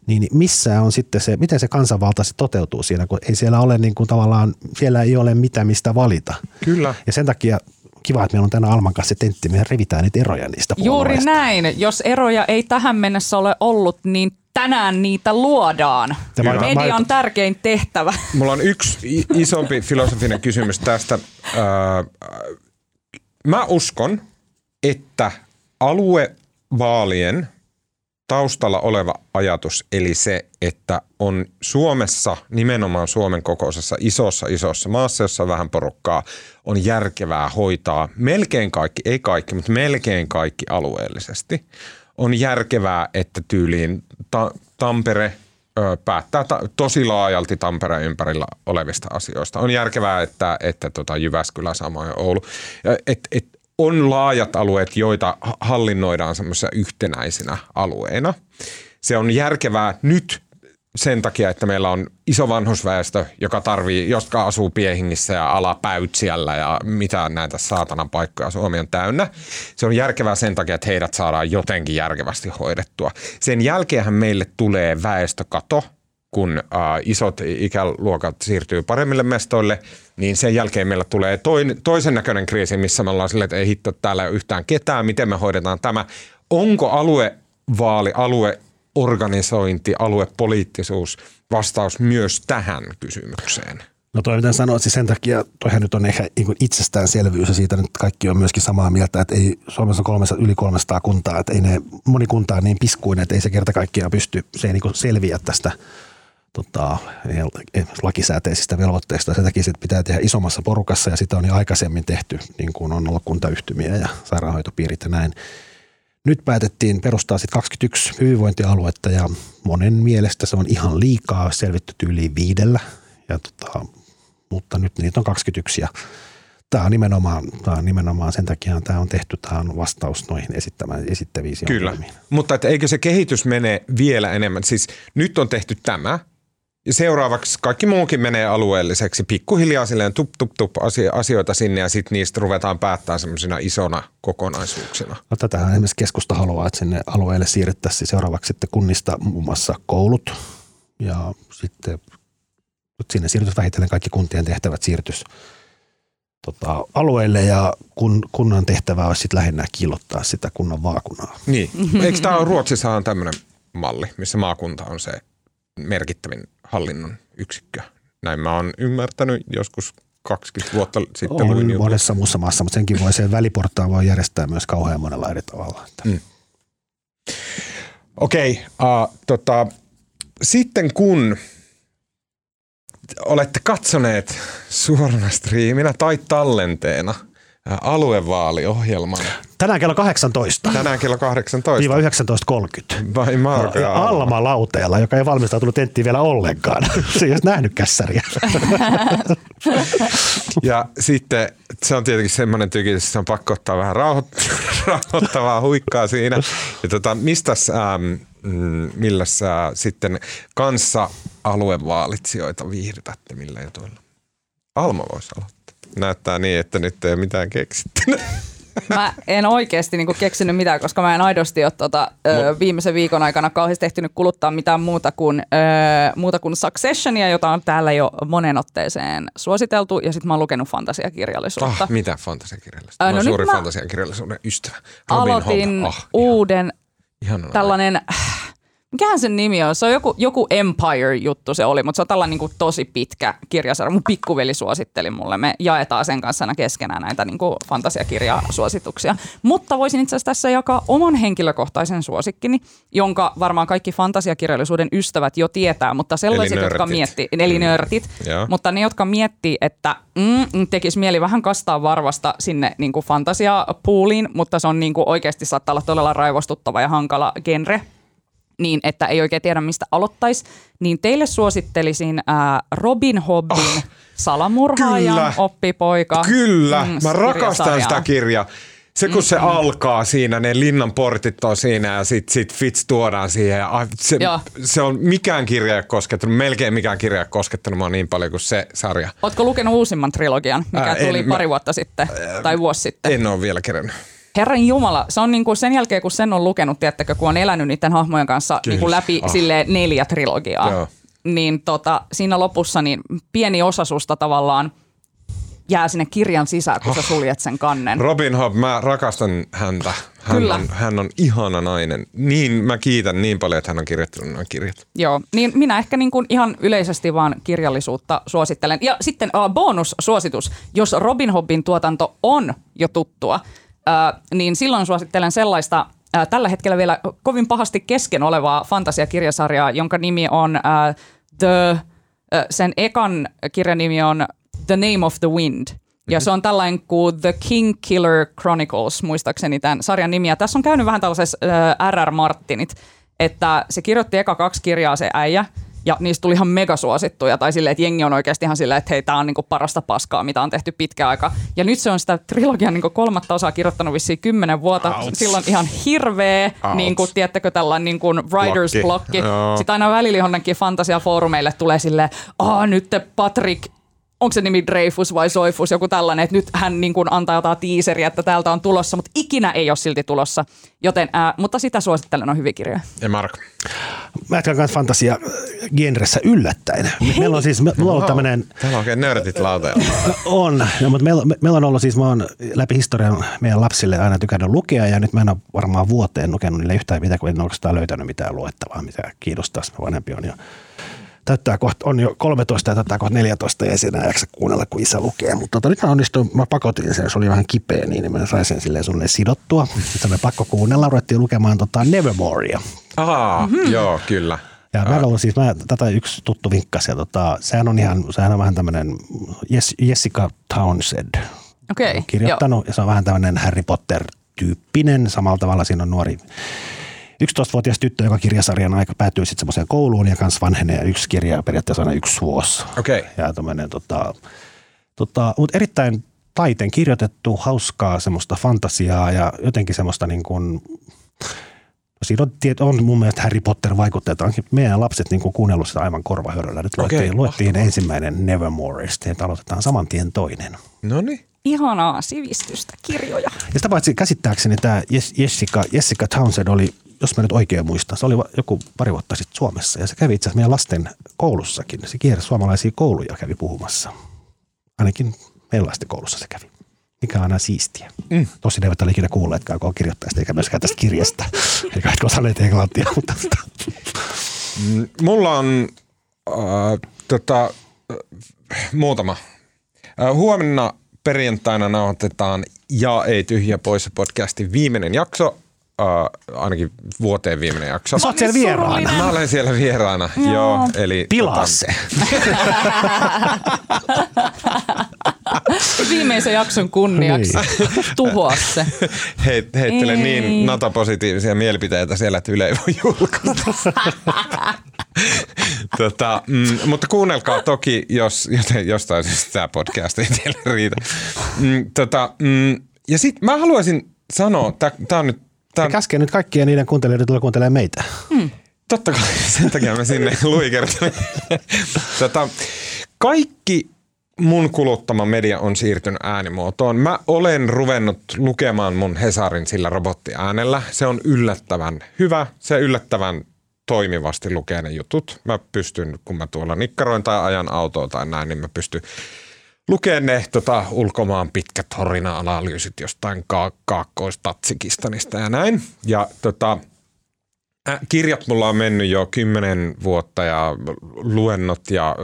niin missä on sitten se, miten se kansanvalta se toteutuu siinä, kun ei siellä ole niin kuin tavallaan, siellä ei ole mitään mistä valita. Kyllä. Ja sen takia kiva, että meillä on tänään Alman kanssa tentti, me revitään niitä eroja niistä Juuri näin. Jos eroja ei tähän mennessä ole ollut, niin tänään niitä luodaan. Tämä Media on tärkein tehtävä. Mulla on yksi isompi filosofinen kysymys tästä. Mä uskon, että aluevaalien taustalla oleva ajatus, eli se, että on Suomessa, nimenomaan Suomen kokoisessa isossa isossa maassa, jossa on vähän porukkaa, on järkevää hoitaa melkein kaikki, ei kaikki, mutta melkein kaikki alueellisesti. On järkevää, että tyyliin ta- Tampere ö, päättää ta- tosi laajalti Tampereen ympärillä olevista asioista. On järkevää, että, että tota Jyväskylä, samoin Oulu. Et, et, on laajat alueet, joita hallinnoidaan semmoisena yhtenäisinä alueina. Se on järkevää nyt sen takia, että meillä on iso vanhusväestö, joka tarvii, jotka asuu Piehingissä ja alapäytsiällä ja mitä näitä saatanan paikkoja Suomi on täynnä. Se on järkevää sen takia, että heidät saadaan jotenkin järkevästi hoidettua. Sen jälkeenhän meille tulee väestökato, kun äh, isot ikäluokat siirtyy paremmille mestoille, niin sen jälkeen meillä tulee toin, toisen näköinen kriisi, missä me ollaan silleen, että ei hitto täällä yhtään ketään, miten me hoidetaan tämä. Onko aluevaali, alueorganisointi, aluepoliittisuus vastaus myös tähän kysymykseen? No toi miten sanoa, siis sen takia, toihan nyt on ehkä niin itsestäänselvyys ja siitä nyt kaikki on myöskin samaa mieltä, että ei, Suomessa on kolmessa, yli 300 kuntaa, että ei ne, moni kunta on niin piskuinen, että ei se kerta kaikkiaan pysty, se ei niin selviä tästä tota, lakisääteisistä velvoitteista. Se takia että pitää tehdä isommassa porukassa ja sitä on jo aikaisemmin tehty, niin kuin on ollut kuntayhtymiä ja sairaanhoitopiirit ja näin. Nyt päätettiin perustaa sitten 21 hyvinvointialuetta ja monen mielestä se on ihan liikaa selvitty tyyliin viidellä. Ja tota, mutta nyt niitä on 21 ja tämä on nimenomaan, tämä on nimenomaan sen takia tämä on tehty, tämä on vastaus noihin esittämään, esittäviin Kyllä, ongelmiin. mutta että eikö se kehitys mene vielä enemmän? Siis nyt on tehty tämä ja seuraavaksi kaikki muukin menee alueelliseksi. Pikkuhiljaa silleen tup, tup, tup asioita sinne ja sitten niistä ruvetaan päättää semmoisina isona kokonaisuuksina. No, tätähän esimerkiksi keskusta haluaa, että sinne alueelle siirrettäisiin seuraavaksi sitten kunnista muun muassa koulut ja sitten sinne siirtys vähitellen kaikki kuntien tehtävät siirtys tota, alueelle ja kun, kunnan tehtävä olisi sitten lähinnä kilottaa sitä kunnan vaakunaa. Niin. Eikö tämä ole Ruotsissa on tämmöinen malli, missä maakunta on se merkittävin hallinnon yksikkö? Näin mä oon ymmärtänyt joskus 20 vuotta sitten. On luin monessa muussa maassa, mutta senkin voi sen väliportaan voi järjestää myös kauhean monella eri tavalla. Mm. Okei, okay, uh, tota, sitten kun olette katsoneet suorana striiminä tai tallenteena aluevaaliohjelman. Tänään kello 18. Tänään kello 18. 19.30. Vai Marko ja Alma. Lauteella, joka ei valmistautunut tenttiin vielä ollenkaan. Se ei olisi nähnyt kässäriä. ja sitten se on tietenkin semmoinen tykitys, että se on pakko ottaa vähän rauhoittavaa huikkaa siinä. Ja tota, mistäs, ähm, mm, millä sä sitten kanssa aluevaalitsijoita viihdytätte millä jutuilla? Alma voisi aloittaa. Näyttää niin, että nyt ei mitään keksitty. Mä en oikeasti niinku keksinyt mitään, koska mä en aidosti ole tota, ö, viimeisen viikon aikana kauheasti ehtinyt kuluttaa mitään muuta kuin, ö, muuta kuin Successionia, jota on täällä jo monen otteeseen suositeltu, ja sitten mä oon lukenut fantasiakirjallisuutta. Ah, mitä fantasiakirjallisuutta? Mä oon no suuri mä fantasiakirjallisuuden ystävä. Robin aloitin. Ah, uuden ihan. tällainen... Aina Mikähän sen nimi on? Se on joku, joku Empire-juttu se oli, mutta se on tällainen niin tosi pitkä kirjasarja. Mun pikkuveli suositteli mulle. Me jaetaan sen kanssa aina keskenään näitä niin kuin fantasiakirjasuosituksia. Mutta voisin itse asiassa tässä jakaa oman henkilökohtaisen suosikkini, jonka varmaan kaikki fantasiakirjallisuuden ystävät jo tietää, mutta sellaiset, eli jotka miettii, eli mm. nörtit, mutta ne, jotka miettii, että mm, tekisi mieli vähän kastaa varvasta sinne niin kuin fantasiapuuliin, mutta se on niin kuin oikeasti saattaa olla todella raivostuttava ja hankala genre niin että ei oikein tiedä mistä aloittaisi, niin teille suosittelisin ää, Robin Hobbin oh, salamurhaajan kyllä, oppipoika. Kyllä, mm, mä rakastan sitä kirjaa. Se kun mm, se mm. alkaa siinä, ne linnan portit on siinä ja sit, sit Fitz tuodaan siihen. Ja se, se, on mikään kirja ei koskettanut, melkein mikään kirja ei koskettanut mua niin paljon kuin se sarja. Ootko lukenut uusimman trilogian, mikä Ää, tuli en, pari vuotta sitten tai vuosi sitten? En ole vielä kerännyt. Herran Jumala, se on niin kuin sen jälkeen, kun sen on lukenut, tiettäkö, kun on elänyt niiden hahmojen kanssa niin kuin läpi ah. sille neljä trilogiaa, Joo. niin tota, siinä lopussa niin pieni osa susta tavallaan jää sinne kirjan sisään, kun oh. sä ah. suljet sen kannen. Robin Hood, mä rakastan häntä. Hän, Kyllä. On, hän on ihana nainen. Niin, mä kiitän niin paljon, että hän on kirjoittanut nämä kirjat. Joo, niin minä ehkä niin kuin ihan yleisesti vaan kirjallisuutta suosittelen. Ja sitten uh, bonussuositus, jos Robin Hoodin tuotanto on jo tuttua – niin silloin suosittelen sellaista tällä hetkellä vielä kovin pahasti kesken olevaa fantasiakirjasarjaa, jonka nimi on The, sen ekan kirjan nimi on The Name of the Wind. Ja se on tällainen kuin The King Killer Chronicles, muistaakseni tämän sarjan nimi. Ja tässä on käynyt vähän tällaisessa R.R. Martinit, että se kirjoitti eka kaksi kirjaa se äijä – ja niistä tuli ihan megasuosittuja, tai silleen, että jengi on oikeasti ihan silleen, että hei, tämä on niinku parasta paskaa, mitä on tehty pitkä aika. Ja nyt se on sitä trilogian niinku kolmatta osaa kirjoittanut vissiin kymmenen vuotta. Ouch. Silloin ihan hirveä, niin kuin, tiedättekö, tällainen niin kuin writer's blocki. Sitten aina välillä johonkin fantasiafoorumeille tulee silleen, aa nyt Patrick onko se nimi Dreyfus vai Soifus, joku tällainen, että nyt hän niin kuin antaa jotain tiiseriä, että täältä on tulossa, mutta ikinä ei ole silti tulossa. Joten, ää, mutta sitä suosittelen, on hyviä kirjoja. Ja Mark? Mä jatkan kanssa fantasia genressä yllättäen. Hei. Meillä on siis, me, meillä on ollut tämmöinen... Täällä on oikein nörtit lauteella. on, no, mutta meillä, me, meillä on ollut siis, mä oon läpi historian meidän lapsille aina tykännyt lukea ja nyt mä en ole varmaan vuoteen lukenut niille yhtään mitään, kun en oikeastaan löytänyt mitään luettavaa, mitä kiinnostaisi. Vanhempi on jo täyttää kohta, on jo 13 ja täyttää kohta 14 ja siinä jaksa kuunnella, kun isä lukee. Mutta tota, nyt mä onnistuin, mä pakotin sen, se oli vähän kipeä, niin mä sain sen silleen sulle sidottua. Sitten me pakko kuunnella, ruvettiin lukemaan tota Nevermorea. Aa, mm-hmm. joo, kyllä. Ja mä ollut siis, mä, tätä yksi tuttu vinkkasi, ja tota, sehän on ihan, sehän on vähän tämmöinen Jessica Townsend Okei, kirjoittanut, joo. ja se on vähän tämmöinen Harry Potter-tyyppinen, samalla tavalla siinä on nuori 11-vuotias tyttö, joka kirjasarjan aika päätyy sitten semmoiseen kouluun ja kanssa vanhenee yksi kirja periaatteessa aina yksi vuosi. Okei. Okay. Ja tämmöinen tota, tota, mutta erittäin taiteen kirjoitettu, hauskaa semmoista fantasiaa ja jotenkin semmoista niin kuin, Siinä on, on mun mielestä Harry Potter-vaikutteet. Meidän lapset niin kuin kuunnellut sitä aivan korvahöröllä. Nyt okay, luettiin, luettiin ensimmäinen Nevermore ja aloitetaan saman tien toinen. No niin. Ihanaa sivistystä, kirjoja. Ja sitä paitsi käsittääkseni tämä Jessica, Jessica Townsend oli, jos mä nyt oikein muistan, se oli joku pari vuotta sitten Suomessa ja se kävi itse asiassa meidän lasten koulussakin. Se kiersi suomalaisia kouluja kävi puhumassa. Ainakin meidän lasten koulussa se kävi mikä on aina siistiä. Mm. Tosi ne eivät ole ikinä kuulleetkaan koko kirjoittajasta eikä myöskään tästä kirjasta. Eikä etkä osanneet englantia, mutta... Mm, mulla on äh, tota, äh, muutama. Äh, huomenna perjantaina nauhoitetaan Ja ei tyhjä pois podcastin viimeinen jakso. Uh, ainakin vuoteen viimeinen jakso. Sä oot siellä vieraana. Mä olen siellä vieraana, joo. joo eli, Pilaa tota... se. Viimeisen jakson kunniaksi. Niin. Tuhoa se. Heit, heittele niin nata-positiivisia mielipiteitä siellä, että Yle ei voi julkaista. tota, mm, mutta kuunnelkaa toki, jos jostain syystä tämä podcast ei teille riitä. Mm, tota, mm, ja sitten mä haluaisin sanoa, tämä on nyt... On... Käskee nyt kaikkia niiden kuuntelijoiden tulla kuuntelemaan meitä. Hmm. Totta kai, sen takia me sinne luikertelemme. tota, kaikki mun kuluttama media on siirtynyt äänimuotoon. Mä olen ruvennut lukemaan mun Hesarin sillä robottiäänellä. Se on yllättävän hyvä. Se yllättävän toimivasti lukee ne jutut. Mä pystyn, kun mä tuolla nikkaroin tai ajan autoa tai näin, niin mä pystyn lukemaan ne tota, ulkomaan pitkät horina-analyysit jostain ka- kaakkoistatsikistanista ja näin. Ja tota, Äh, kirjat mulla on mennyt jo kymmenen vuotta ja luennot ja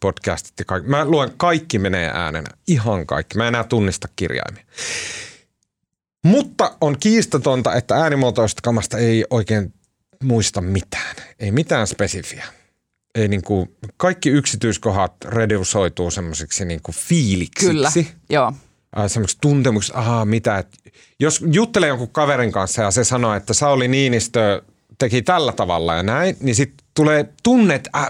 podcastit ja kaikki. Mä luen, kaikki menee äänenä. Ihan kaikki. Mä en enää tunnista kirjaimia. Mutta on kiistatonta, että äänimuotoista kamasta ei oikein muista mitään. Ei mitään spesifiä. Ei niinku, kaikki yksityiskohdat redusoituu semmoisiksi niinku fiiliksiksi. Kyllä, joo. Äh, semmoiksi tuntemuksiksi, ahaa mitä. Et jos juttelee jonkun kaverin kanssa ja se sanoo, että Sauli Niinistö teki tällä tavalla ja näin, niin sitten tulee tunne, että äh,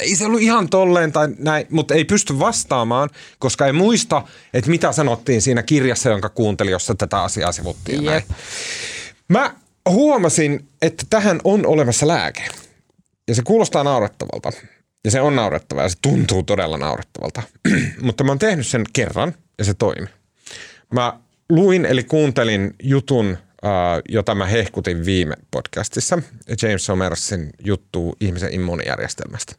ei se ollut ihan tolleen tai näin, mutta ei pysty vastaamaan, koska ei muista, että mitä sanottiin siinä kirjassa, jonka kuunteli, jossa tätä asiaa sivuttiin. Näin. Mä huomasin, että tähän on olemassa lääke. Ja se kuulostaa naurettavalta. Ja se on naurettava ja se tuntuu todella naurettavalta. mutta mä oon tehnyt sen kerran ja se toimi. Mä luin eli kuuntelin jutun jota mä hehkutin viime podcastissa, James Somersin juttu ihmisen immuunijärjestelmästä.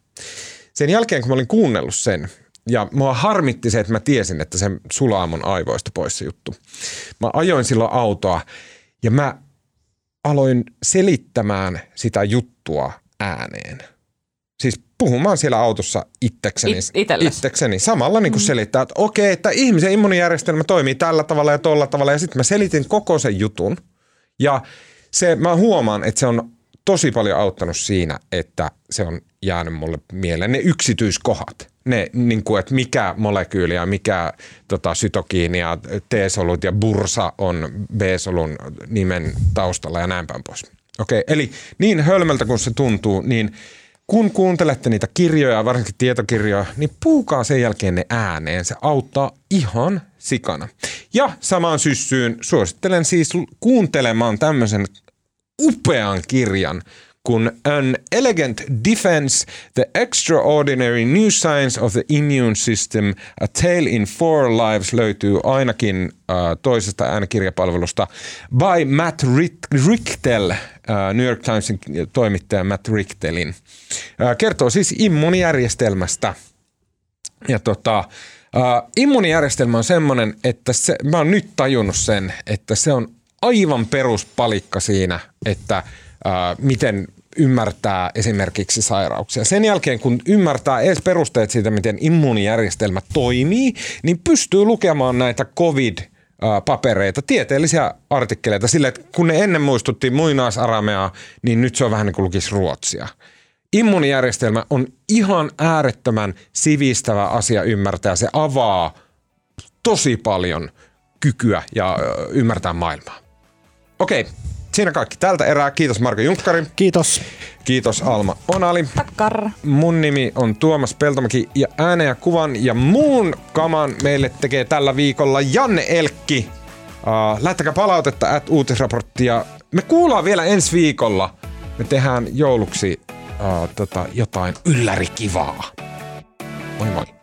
Sen jälkeen, kun mä olin kuunnellut sen, ja mua harmitti se, että mä tiesin, että se sulaa mun aivoista pois se juttu. Mä ajoin silloin autoa ja mä aloin selittämään sitä juttua ääneen. Siis puhumaan siellä autossa itsekseni, It, itsekseni. Samalla niin kuin mm. selittää, että okei, että ihmisen immunijärjestelmä toimii tällä tavalla ja tolla tavalla. Ja sitten mä selitin koko sen jutun – ja se, mä huomaan, että se on tosi paljon auttanut siinä, että se on jäänyt mulle mieleen. Ne yksityiskohdat, ne, niin kuin, että mikä molekyyli ja mikä tota, sytokiini ja T-solut ja bursa on B-solun nimen taustalla ja näin päin pois. Okei, okay, eli niin hölmöltä kuin se tuntuu, niin kun kuuntelette niitä kirjoja, varsinkin tietokirjoja, niin puhukaa sen jälkeen ne ääneen. Se auttaa ihan sikana. Ja samaan syssyyn suosittelen siis kuuntelemaan tämmöisen upean kirjan kun An Elegant Defense, The Extraordinary New Science of the Immune System, A Tale in Four Lives löytyy ainakin uh, toisesta äänikirjapalvelusta by Matt Richtel, New York Timesin toimittaja Matt Richtelin. Uh, kertoo siis immunijärjestelmästä. Ja tota, uh, immunijärjestelmä on semmoinen, että se, mä oon nyt tajunnut sen, että se on aivan peruspalikka siinä, että miten ymmärtää esimerkiksi sairauksia. Sen jälkeen, kun ymmärtää edes perusteet siitä, miten immuunijärjestelmä toimii, niin pystyy lukemaan näitä COVID papereita, tieteellisiä artikkeleita sille, että kun ne ennen muistutti muinaisarameaa, niin nyt se on vähän niin kuin lukisi ruotsia. Immuunijärjestelmä on ihan äärettömän sivistävä asia ymmärtää. Se avaa tosi paljon kykyä ja ymmärtää maailmaa. Okei, siinä kaikki tältä erää. Kiitos Marko Junkkari. Kiitos. Kiitos Alma Onali. Takkar. Mun nimi on Tuomas Peltomäki ja äänen ja kuvan ja muun kaman meille tekee tällä viikolla Janne Elkki. Uh, lähettäkää palautetta at uutisraporttia. Me kuullaan vielä ensi viikolla. Me tehdään jouluksi uh, tota, jotain yllärikivaa. Moi moi.